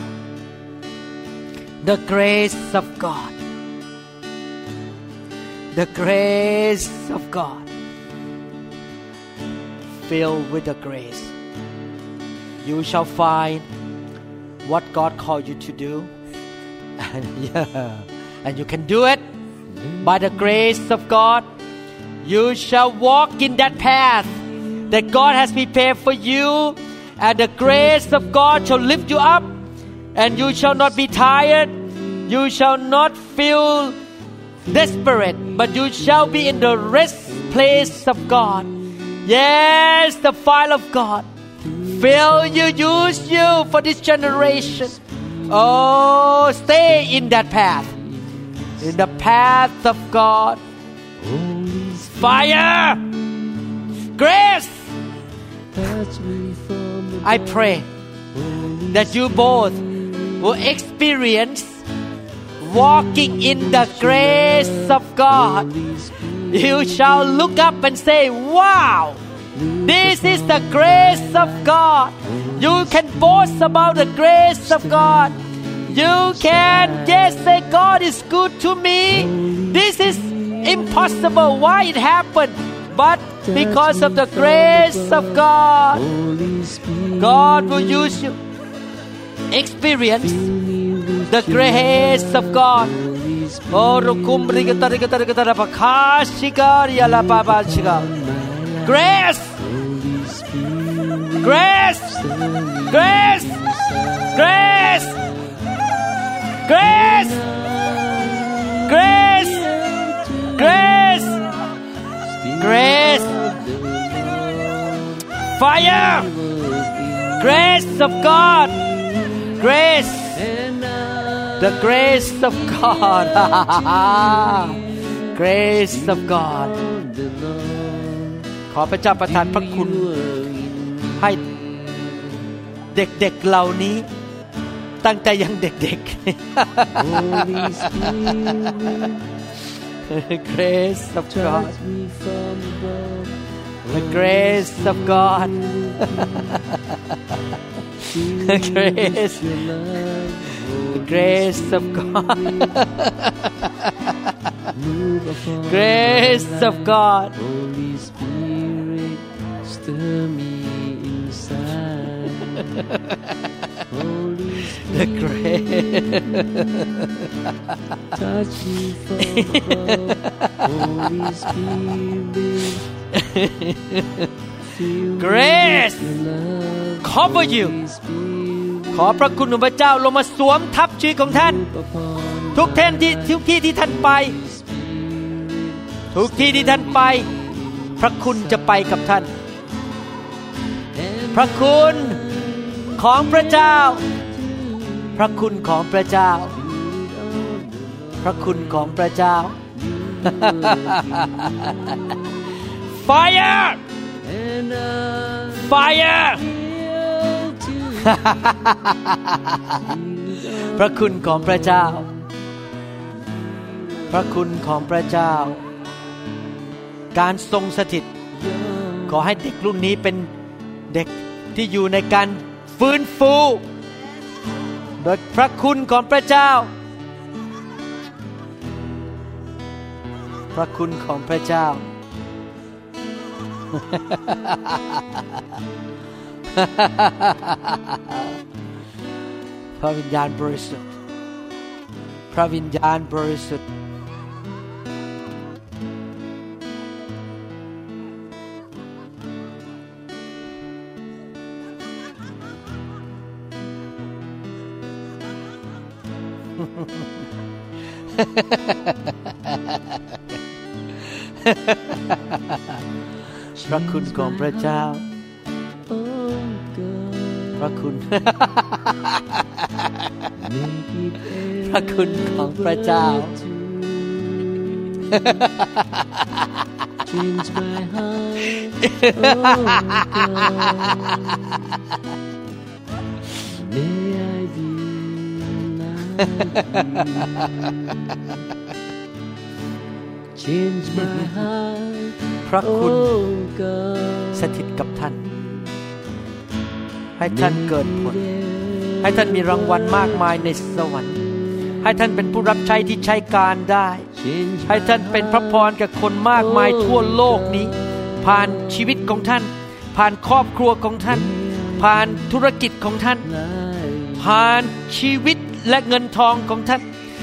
The grace of God. The grace of God. Filled with the grace. You shall find what God called you to do. And yeah, and you can do it. By the grace of God. You shall walk in that path that God has prepared for you, and the grace of God shall lift you up, and you shall not be tired. You shall not feel desperate, but you shall be in the rest place of God. Yes, the fire of God will you use you for this generation. Oh, stay in that path, in the path of God. Fire, grace. I pray that you both will experience walking in the grace of God. You shall look up and say, Wow, this is the grace of God. You can boast about the grace of God. You can just say, God is good to me. This is impossible. Why it happened? But because of the grace of God, God will use you. Experience the grace of God. Oh. Grace, grace, grace, grace, grace, grace, grace, grace, fire, grace of God, grace, the grace of God, grace of God ขอพระเจ้าประทานพระคุณให้เด็กๆเหล่านี้ตั้งแต่ยังเด็กๆ grace of God. the grace of God. the grace. the grace of God. Grace of God. Holy Spirit, stir me inside. Holy Spirit. the grace touch me from above, Holy Spirit. Fill me Grace with your love, cover you. Holy Spirit. ขอพระคุณของพระเจ้าลงมาสวมทับชีวิตของท่าน Upon ทุกท่านที่ทุกที่ที่ท่านไป ทุกที่ที่ท่านไป พระคุณจะไปกับท่าน พระคุณของพระเจ้า พระคุณของพระเจ้า พระคุณของพระเจ้า Fire and I Fire yield to พระคุณของพระเจ้า พระคุณของพระเจ้า การทรงสถิต ขอให้เด็กรุ่นนี้เป็นเด็กที่อยู่ในการฟื้นฟู โดยพระคุณของพระเจ้า พระคุณของพระเจ้า พระวิญญาณบริสุทธิ์ พระวิญญาณบริสุทธิ์ พระคุณของพระเจ้า oh God, พระคุณ make it พระคุณของพระเจ้า change my heart, oh God. May I be like you. Change my heart, พระคุณ oh God. สถิตกับท่าน ให้ท่านเกิดผล ให้ท่านมีรางวัลมากมายในสวรรค์ ให้ท่านเป็นผู้รับใช้ที่ใช้การได้ Change ให้ท่านเป็นพระพรกับคนมากมายทั่วโลกนี้ ผ่านชีวิตของท่าน ผ่านครอบครัวของท่าน ผ่านธุรกิจของท่าน life. ผ่านชีวิต และเงินทองของท่าน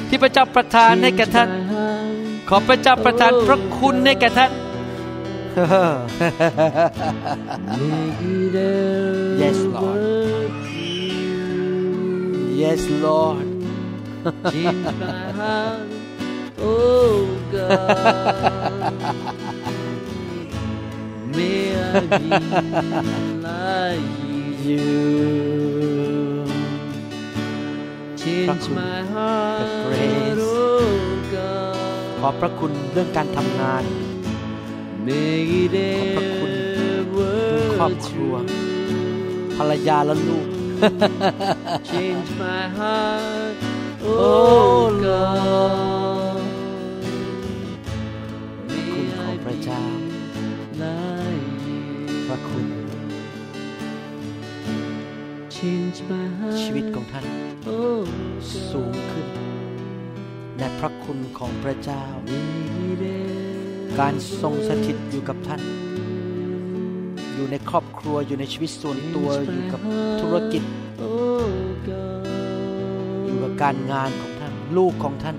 ที่พระเจ้าประทานให้แก่ท่าน My heart, ขอพระเจ้าประทานพระคุณให้แก่ท่าน make it Yes, ever Lord. true. yes Lord Change my heart, oh God. May I be like you. You Change my heart, grace. oh ขอ God. พระคุณเรื่องการทำงาน Make it ขอบพระคุณ ever ครอบครัว ภรรยาและลูก Change my heart, Oh, oh ชีวิตของท่าน oh สูงขึ้นในพระคุณของพระเจ้า God. การทรงสถิตอยู่กับท่าน อยู่ในครอบครัวอยู่ในชีวิตส่วนตัวอยู่กับธุรกิจ Oh อยู่ God. กับการงานของท่าน ลูกของท่าน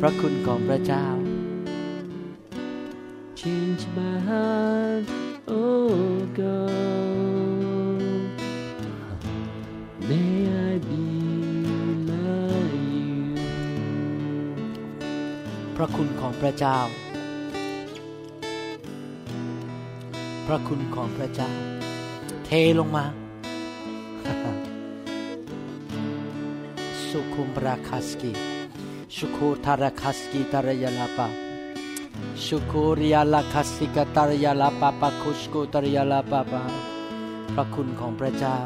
พระคุณของพระเจ้า Change my heart, oh God. May I be like you. พระคุณของพระเจ้า พระคุณของพระเจ้า เทลงมา สุคุมราคาสกิชุโคทาราคาสกิตารยาลาปาชุโคริยาลาคาสกิกตารยาลาปาปาคุชโกตารยาลาปาปาพระคุณของพระเจ้า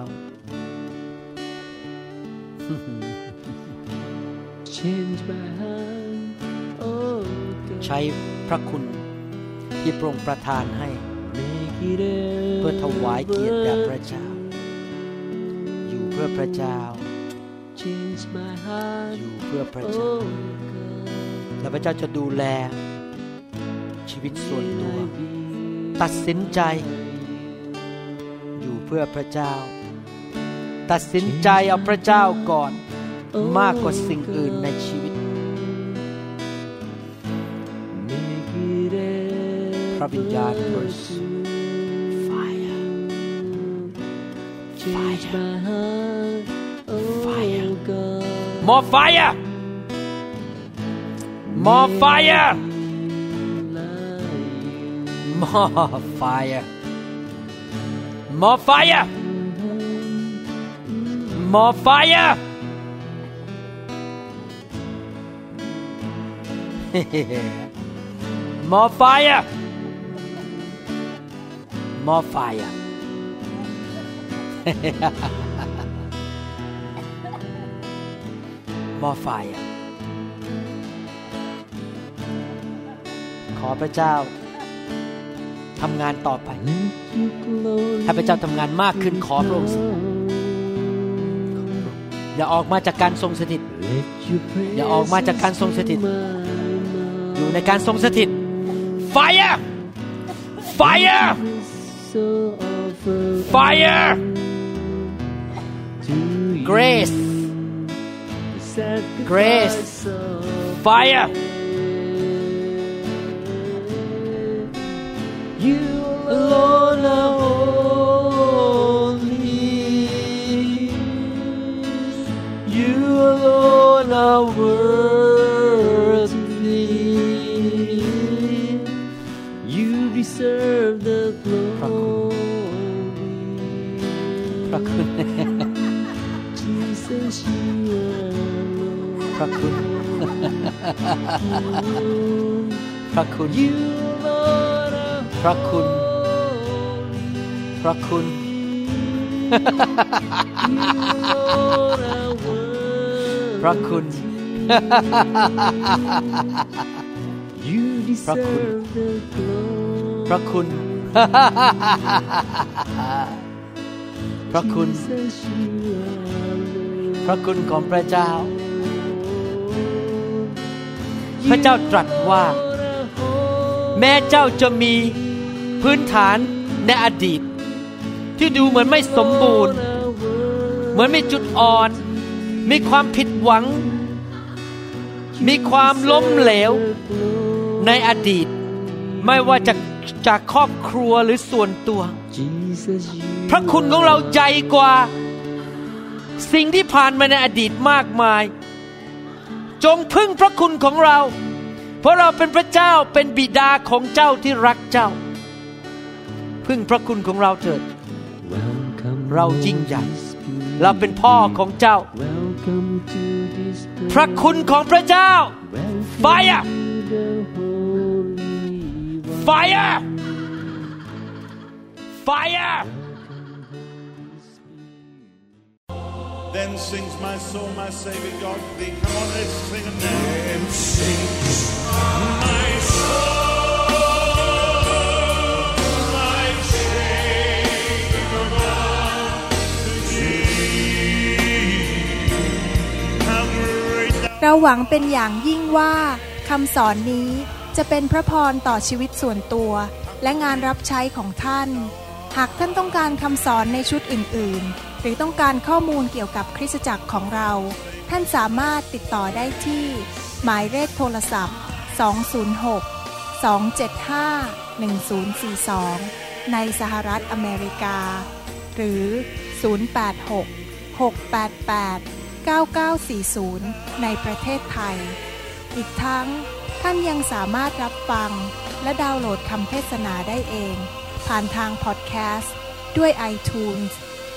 Change my heart, oh God. ใช้พระคุณที่พระองค์ประทานให้ Make it เพื่อถวายเกียรติแด่พ ever ระเจ้า อยู่เพื่อพื่อพระเจ้า change my heart อยู่เพื่อพระเจ้า oh God และพระเจ้าจะดูแล ชีวิตส่วนตัว May I be ตัดสินใจ อยู่เพื่อพระเจ้า ตัดสินใจเอาพระเจ้าก่อนมากกว่าสิ่งอื่นในชีวิต Make it พระวิญญาณบริ ever สุทธิ์ Fire change More fire. More fire. More fire. More fire. More fire. More fire. More fire More fire ขอพระเจ้าทำงานต่อไป ถ้าพระเจ้าทำงานมากขึ้นขอพระองค์อย่าออกมาจากการทรงสถิต อย่าออกมาจากการทรงสถิต อยู่ในการทรงสถิต Fire Fire Fire Grace Grace. Fire. You alone พระคุณ You alone are พระคุณ holy. พระคุณ You alone are worthy. พระคุณ You พระคุณ deserve the glory. พระคุณ พระคุณ Jesus, you alone. พระคุณของพระเจ้า พระเจ้าตรัสว่า แม้เจ้าจะมีพื้นฐานในอดีต ที่ดูเหมือนไม่สมบูรณ์ เหมือนมีจุดอ่อน มีความผิดหวัง มีความล้มเหลว ในอดีต ไม่ว่าจากจากครอบครัวหรือส่วนตัว พระคุณของเราใหญ่กว่า สิ่งที่ผ่านมาในอดีตมากมาย จงพึ่งพระคุณของเรา เพราะเราเป็นพระเจ้าเป็นบิดาของเจ้าที่รักเจ้า พึ่งพระคุณของเราเถิด เรายิ่งใหญ่เราเป็นพ่อของเจ้า พระคุณของพระเจ้า Welcome Fire! to the Holy One. Fire Fire Then sings my soul, my Savior God to thee. Come on, let's sing it now. Then sings my soul, my Savior God to thee. How great thou เราหวังเป็นอย่างยิ่งว่าคำสอนนี้จะเป็นพระพรต่อชีวิตส่วนตัว และงานรับใช้ของท่าน หากท่านต้องการคำสอนในชุดอื่น ๆ หรือต้องการข้อมูลเกี่ยวกับคริสตจักรของเรา ท่านสามารถติดต่อได้ที่ หมายเลขโทรศัพท์ 206 275 1042 ในสหรัฐอเมริกา หรือ 086 688 9940 ในประเทศไทย อีกทั้งท่านยังสามารถรับฟัง และดาวน์โหลดคำเทศนาได้เอง ผ่านทางพอดแคสต์ด้วย iTunes